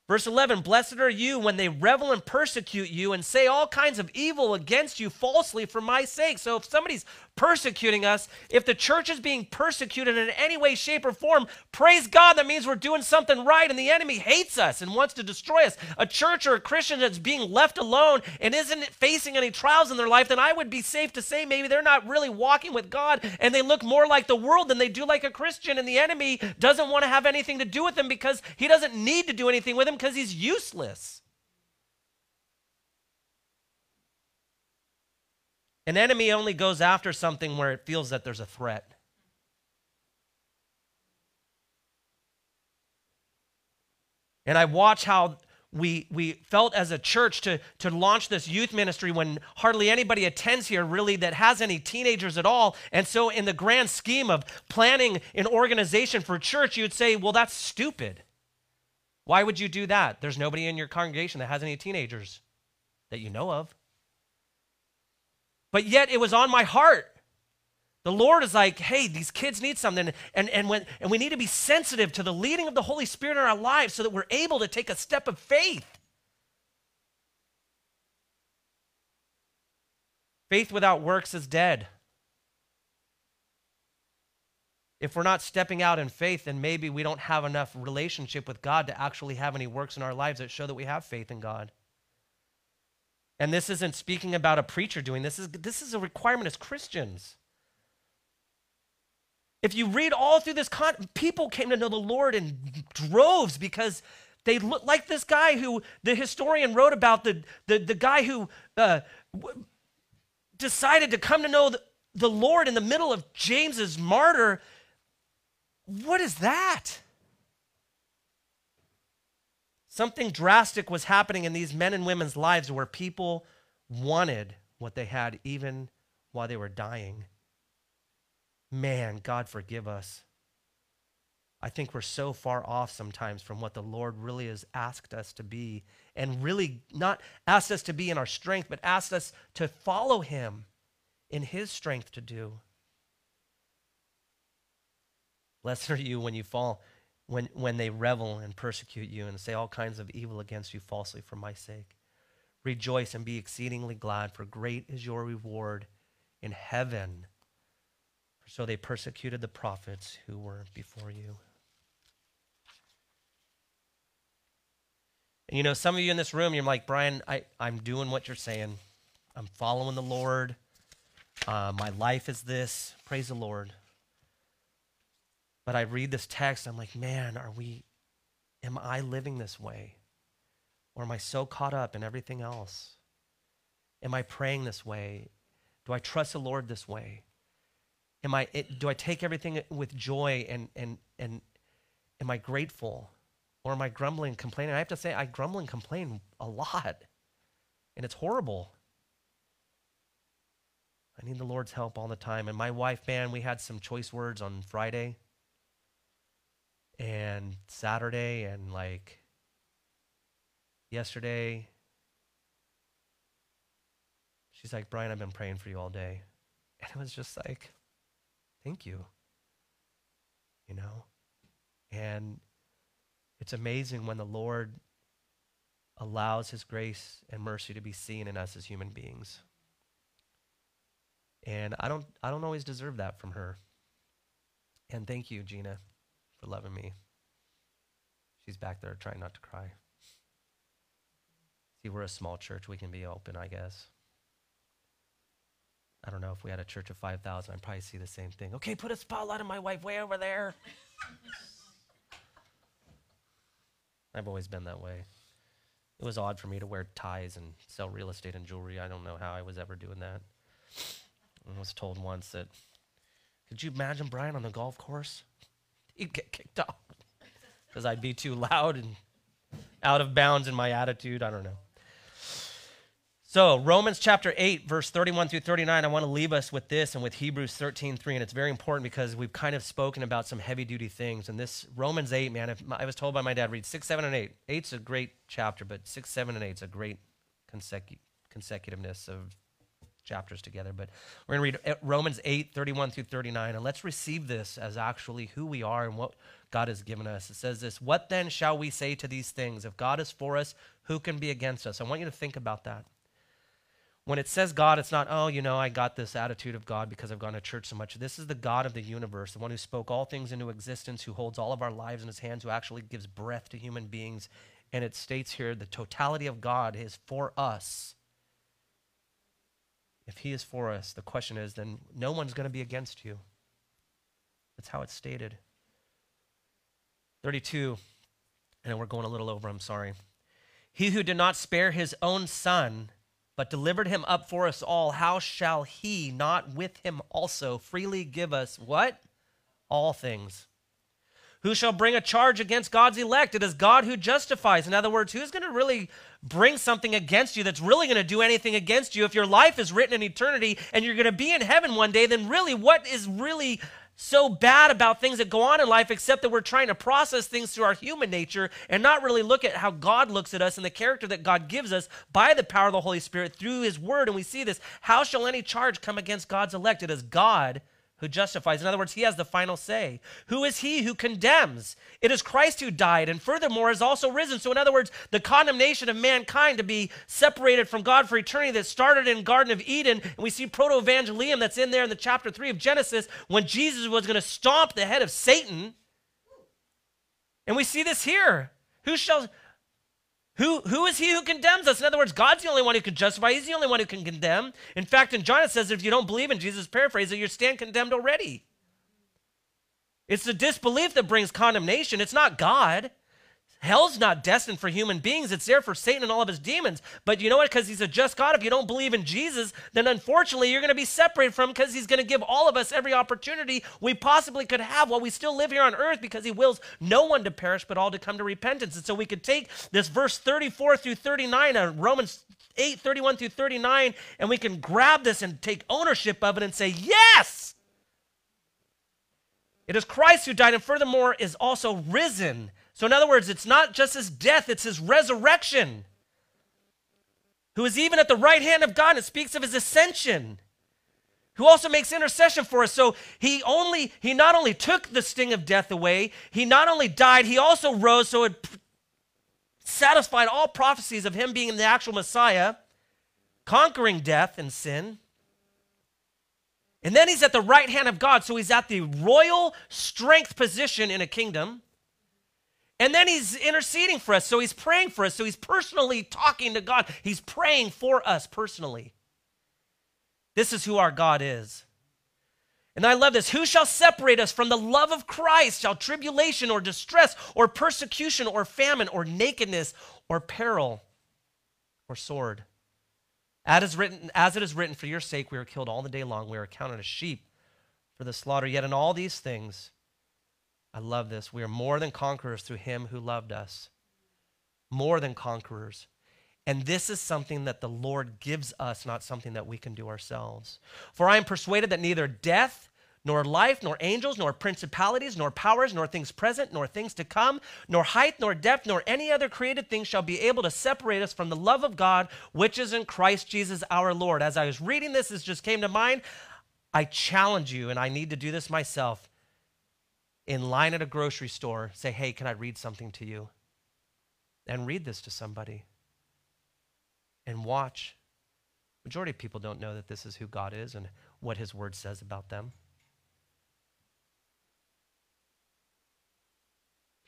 Verse 11 Blessed are you when they revel and persecute you and say all kinds of evil against you falsely for my sake. So, if somebody's persecuting us, if the church is being persecuted in any way, shape, or form, praise God, that means we're doing something right and the enemy hates us and wants to destroy us. A church or a Christian that's being left alone and isn't facing any trials in their life, then I would be safe to say maybe they're not really walking with God and they look more like the world than they do like a Christian. And the enemy doesn't want to have anything to do with them because he doesn't need to do anything with them because he's useless. An enemy only goes after something where it feels that there's a threat. And I watch how we, we felt as a church to, to launch this youth ministry when hardly anybody attends here really that has any teenagers at all. And so, in the grand scheme of planning an organization for church, you'd say, well, that's stupid. Why would you do that? There's nobody in your congregation that has any teenagers that you know of. But yet it was on my heart. The Lord is like, hey, these kids need something. And, and, when, and we need to be sensitive to the leading of the Holy Spirit in our lives so that we're able to take a step of faith. Faith without works is dead. If we're not stepping out in faith, then maybe we don't have enough relationship with God to actually have any works in our lives that show that we have faith in God. And this isn't speaking about a preacher doing this. Is, this is a requirement as Christians. If you read all through this, con- people came to know the Lord in droves because They look like this guy who the historian wrote about, the, the, the guy who uh, w- decided to come to know the, the Lord in the middle of James's martyr. What is that? Something drastic was happening in these men and women's lives where people wanted what they had even while they were dying. Man, God forgive us. I think we're so far off sometimes from what the Lord really has asked us to be, and really not asked us to be in our strength, but asked us to follow Him in His strength to do. Blessed are you when you fall when, when they revel and persecute you and say all kinds of evil against you falsely for my sake. Rejoice and be exceedingly glad, for great is your reward in heaven. For so they persecuted the prophets who were before you. And you know, some of you in this room, you're like, Brian, I, I'm doing what you're saying. I'm following the Lord. Uh, my life is this. Praise the Lord. But I read this text, I'm like, man, are we, am I living this way? Or am I so caught up in everything else? Am I praying this way? Do I trust the Lord this way? Am I, it, do I take everything with joy and, and, and am I grateful? Or am I grumbling, complaining? I have to say, I grumble and complain a lot, and it's horrible. I need the Lord's help all the time. And my wife, man, we had some choice words on Friday and Saturday and like yesterday. She's like, Brian, I've been praying for you all day. <laughs> And it was just like, thank you. You know? And it's amazing when the Lord allows his grace and mercy to be seen in us as human beings. And I don't I don't always deserve that from her. And thank you, Gina for loving me. She's back there trying not to cry. See, we're a small church. We can be open, I guess. I don't know if we had a church of 5,000, I'd probably see the same thing. Okay, put a spotlight on my wife way over there. <laughs> I've always been that way. It was odd for me to wear ties and sell real estate and jewelry. I don't know how I was ever doing that. I was told once that, could you imagine Brian on the golf course? <laughs> he'd get kicked off because I'd be too loud and out of bounds in my attitude. I don't know. So, Romans chapter 8, verse 31 through 39, I want to leave us with this and with Hebrews 13, 3. And it's very important because we've kind of spoken about some heavy duty things. And this Romans 8, man, I was told by my dad, read 6, 7, and 8. 8's a great chapter, but 6, 7, and 8 is a great consecu- consecutiveness of chapters together, but we're going to read eh, Romans 8, 31 through 39, and let's receive this as actually who we are and what God has given us. It says this What then shall we say to these things? If God is for us, who can be against us? I want you to think about that. When it says God, it's not, oh, you know, I got this attitude of God because I've gone to church so much. This is the God of the universe, the one who spoke all things into existence, who holds all of our lives in his hands, who actually gives breath to human beings. And it states here the totality of God is for us if he is for us, the question is then no one's going to be against you. That's how it's stated. 32, and we're going a little over, I'm sorry. He who did not spare his own son, but delivered him up for us all, how shall he not with him also freely give us what? All things. Who shall bring a charge against God's elect? It is God who justifies. In other words, who's going to really bring something against you that's really going to do anything against you? If your life is written in eternity and you're going to be in heaven one day, then really, what is really so bad about things that go on in life except that we're trying to process things through our human nature and not really look at how God looks at us and the character that God gives us by the power of the Holy Spirit through his word. And we see this. How shall any charge come against God's elect? It is God who justifies. In other words, he has the final say. Who is he who condemns? It is Christ who died and furthermore has also risen. So, in other words, the condemnation of mankind to be separated from God for eternity that started in Garden of Eden, and we see proto evangelium that's in there in the chapter 3 of Genesis when Jesus was going to stomp the head of Satan. And we see this here. Who shall who, who is he who condemns us? In other words, God's the only one who can justify. He's the only one who can condemn. In fact, in John it says if you don't believe in Jesus, paraphrase it, you stand condemned already. It's the disbelief that brings condemnation. It's not God. Hell's not destined for human beings. It's there for Satan and all of his demons. But you know what? Because he's a just God, if you don't believe in Jesus, then unfortunately you're going to be separated from him because he's going to give all of us every opportunity we possibly could have while we still live here on earth because he wills no one to perish but all to come to repentance. And so we could take this verse 34 through 39 of Romans 8, 31 through 39, and we can grab this and take ownership of it and say, Yes! It is Christ who died and furthermore is also risen. So, in other words, it's not just his death, it's his resurrection. Who is even at the right hand of God. It speaks of his ascension. Who also makes intercession for us. So he only, he not only took the sting of death away, he not only died, he also rose. So it satisfied all prophecies of him being the actual Messiah, conquering death and sin. And then he's at the right hand of God, so he's at the royal strength position in a kingdom. And then he's interceding for us, so he's praying for us, so he's personally talking to God. He's praying for us personally. This is who our God is. And I love this. Who shall separate us from the love of Christ? Shall tribulation or distress or persecution or famine or nakedness or peril or sword? As, is written, as it is written, for your sake we are killed all the day long. We are counted as sheep for the slaughter. Yet in all these things, I love this. We are more than conquerors through him who loved us. More than conquerors. And this is something that the Lord gives us, not something that we can do ourselves. For I am persuaded that neither death, nor life, nor angels, nor principalities, nor powers, nor things present, nor things to come, nor height, nor depth, nor any other created thing shall be able to separate us from the love of God, which is in Christ Jesus our Lord. As I was reading this, this just came to mind. I challenge you, and I need to do this myself. In line at a grocery store, say, hey, can I read something to you? And read this to somebody and watch. Majority of people don't know that this is who God is and what his word says about them.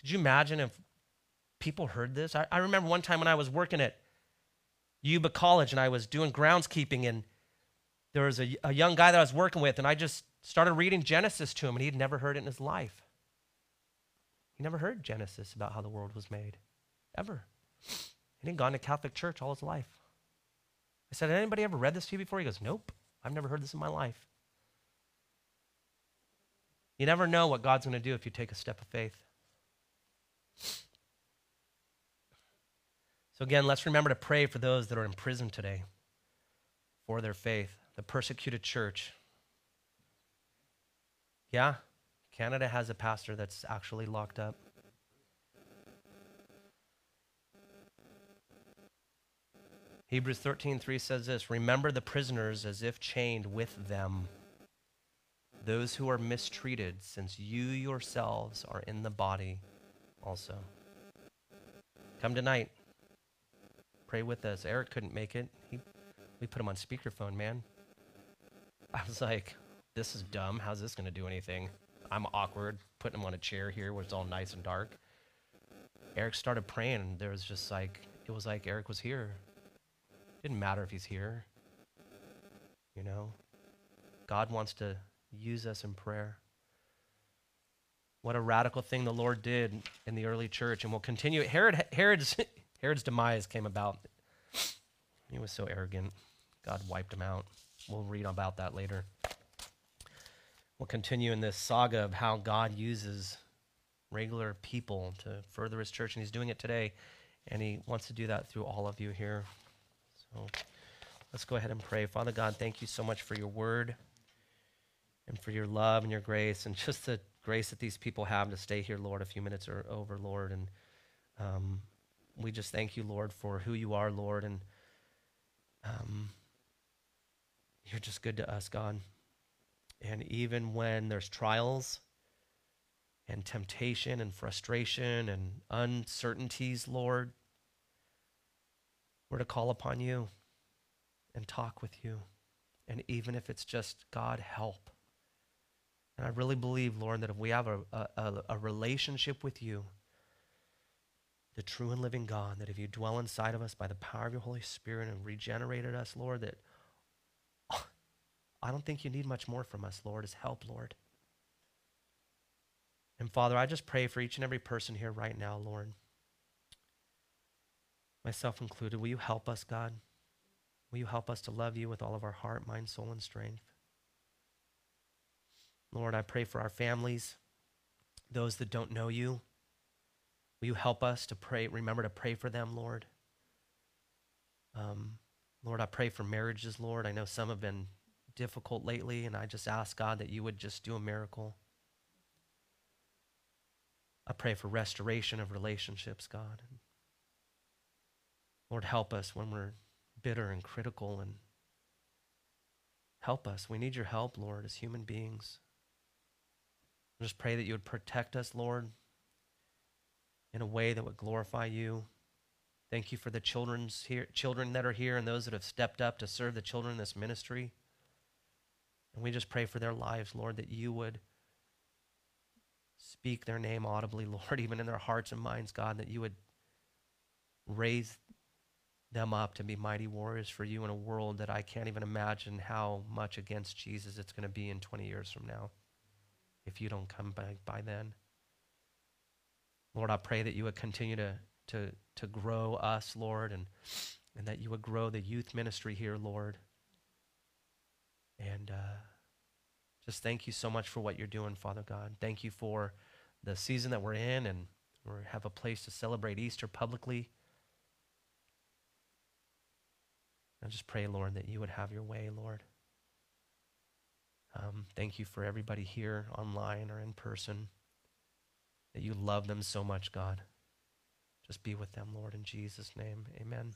Could you imagine if people heard this? I, I remember one time when I was working at Yuba College and I was doing groundskeeping, and there was a, a young guy that I was working with, and I just started reading Genesis to him, and he'd never heard it in his life. He never heard Genesis about how the world was made, ever. And he'd gone to Catholic church all his life. I said, anybody ever read this to you before? He goes, nope, I've never heard this in my life. You never know what God's going to do if you take a step of faith. So, again, let's remember to pray for those that are in prison today for their faith, the persecuted church. Yeah, Canada has a pastor that's actually locked up. Hebrews 13:3 says this, remember the prisoners as if chained with them, those who are mistreated, since you yourselves are in the body also. Come tonight. Pray with us. Eric couldn't make it. He, we put him on speakerphone, man. I was like, this is dumb. How's this going to do anything? I'm awkward, putting him on a chair here where it's all nice and dark. Eric started praying, there was just like, it was like Eric was here. Didn't matter if he's here. You know, God wants to use us in prayer. What a radical thing the Lord did in the early church, and will continue. Herod, Herod's, <laughs> Herod's demise came about. He was so arrogant. God wiped him out. We'll read about that later. We'll continue in this saga of how God uses regular people to further his church, and he's doing it today, and he wants to do that through all of you here. So let's go ahead and pray. Father God, thank you so much for your word and for your love and your grace and <laughs> just the grace that these people have to stay here, Lord, a few minutes or over, Lord. And um, we just thank you, Lord, for who you are, Lord. And um, you're just good to us, God. And even when there's trials and temptation and frustration and uncertainties, Lord, we're to call upon you and talk with you. And even if it's just, God, help. And I really believe, Lord, that if we have a, a, a relationship with you, the true and living God, that if you dwell inside of us by the power of your Holy Spirit and regenerated us, Lord, that I don't think you need much more from us, Lord, is help, Lord. And Father, I just pray for each and every person here right now, Lord. myself included, will you help us, God? Will you help us to love you with all of our heart, mind, soul, and strength? Lord, I pray for our families, those that don't know you. Will you help us to pray, remember to pray for them, Lord? Um, Lord, I pray for marriages, Lord. I know some have been difficult lately, and I just ask, God, that you would just do a miracle. I pray for restoration of relationships, God. Lord, help us when we're bitter and critical and help us. We need your help, Lord, as human beings. I just pray that you would protect us, Lord, in a way that would glorify you. Thank you for the children's here, children that are here and those that have stepped up to serve the children in this ministry. And we just pray for their lives, Lord, that you would speak their name audibly, <laughs> Lord, even in their hearts and minds, God, that you would raise them up to be mighty warriors for you in a world that I can't even imagine how much against Jesus it's going to be in 20 years from now if you don't come by, by then. Lord, I pray that you would continue to, to, to grow us, Lord, and, and that you would grow the youth ministry here, Lord. And uh, just thank you so much for what you're doing, Father God. Thank you for the season that we're in and we have a place to celebrate Easter publicly. I just pray, Lord, that you would have your way, Lord. Um, thank you for everybody here online or in person, that you love them so much, God. Just be with them, Lord, in Jesus' name. Amen.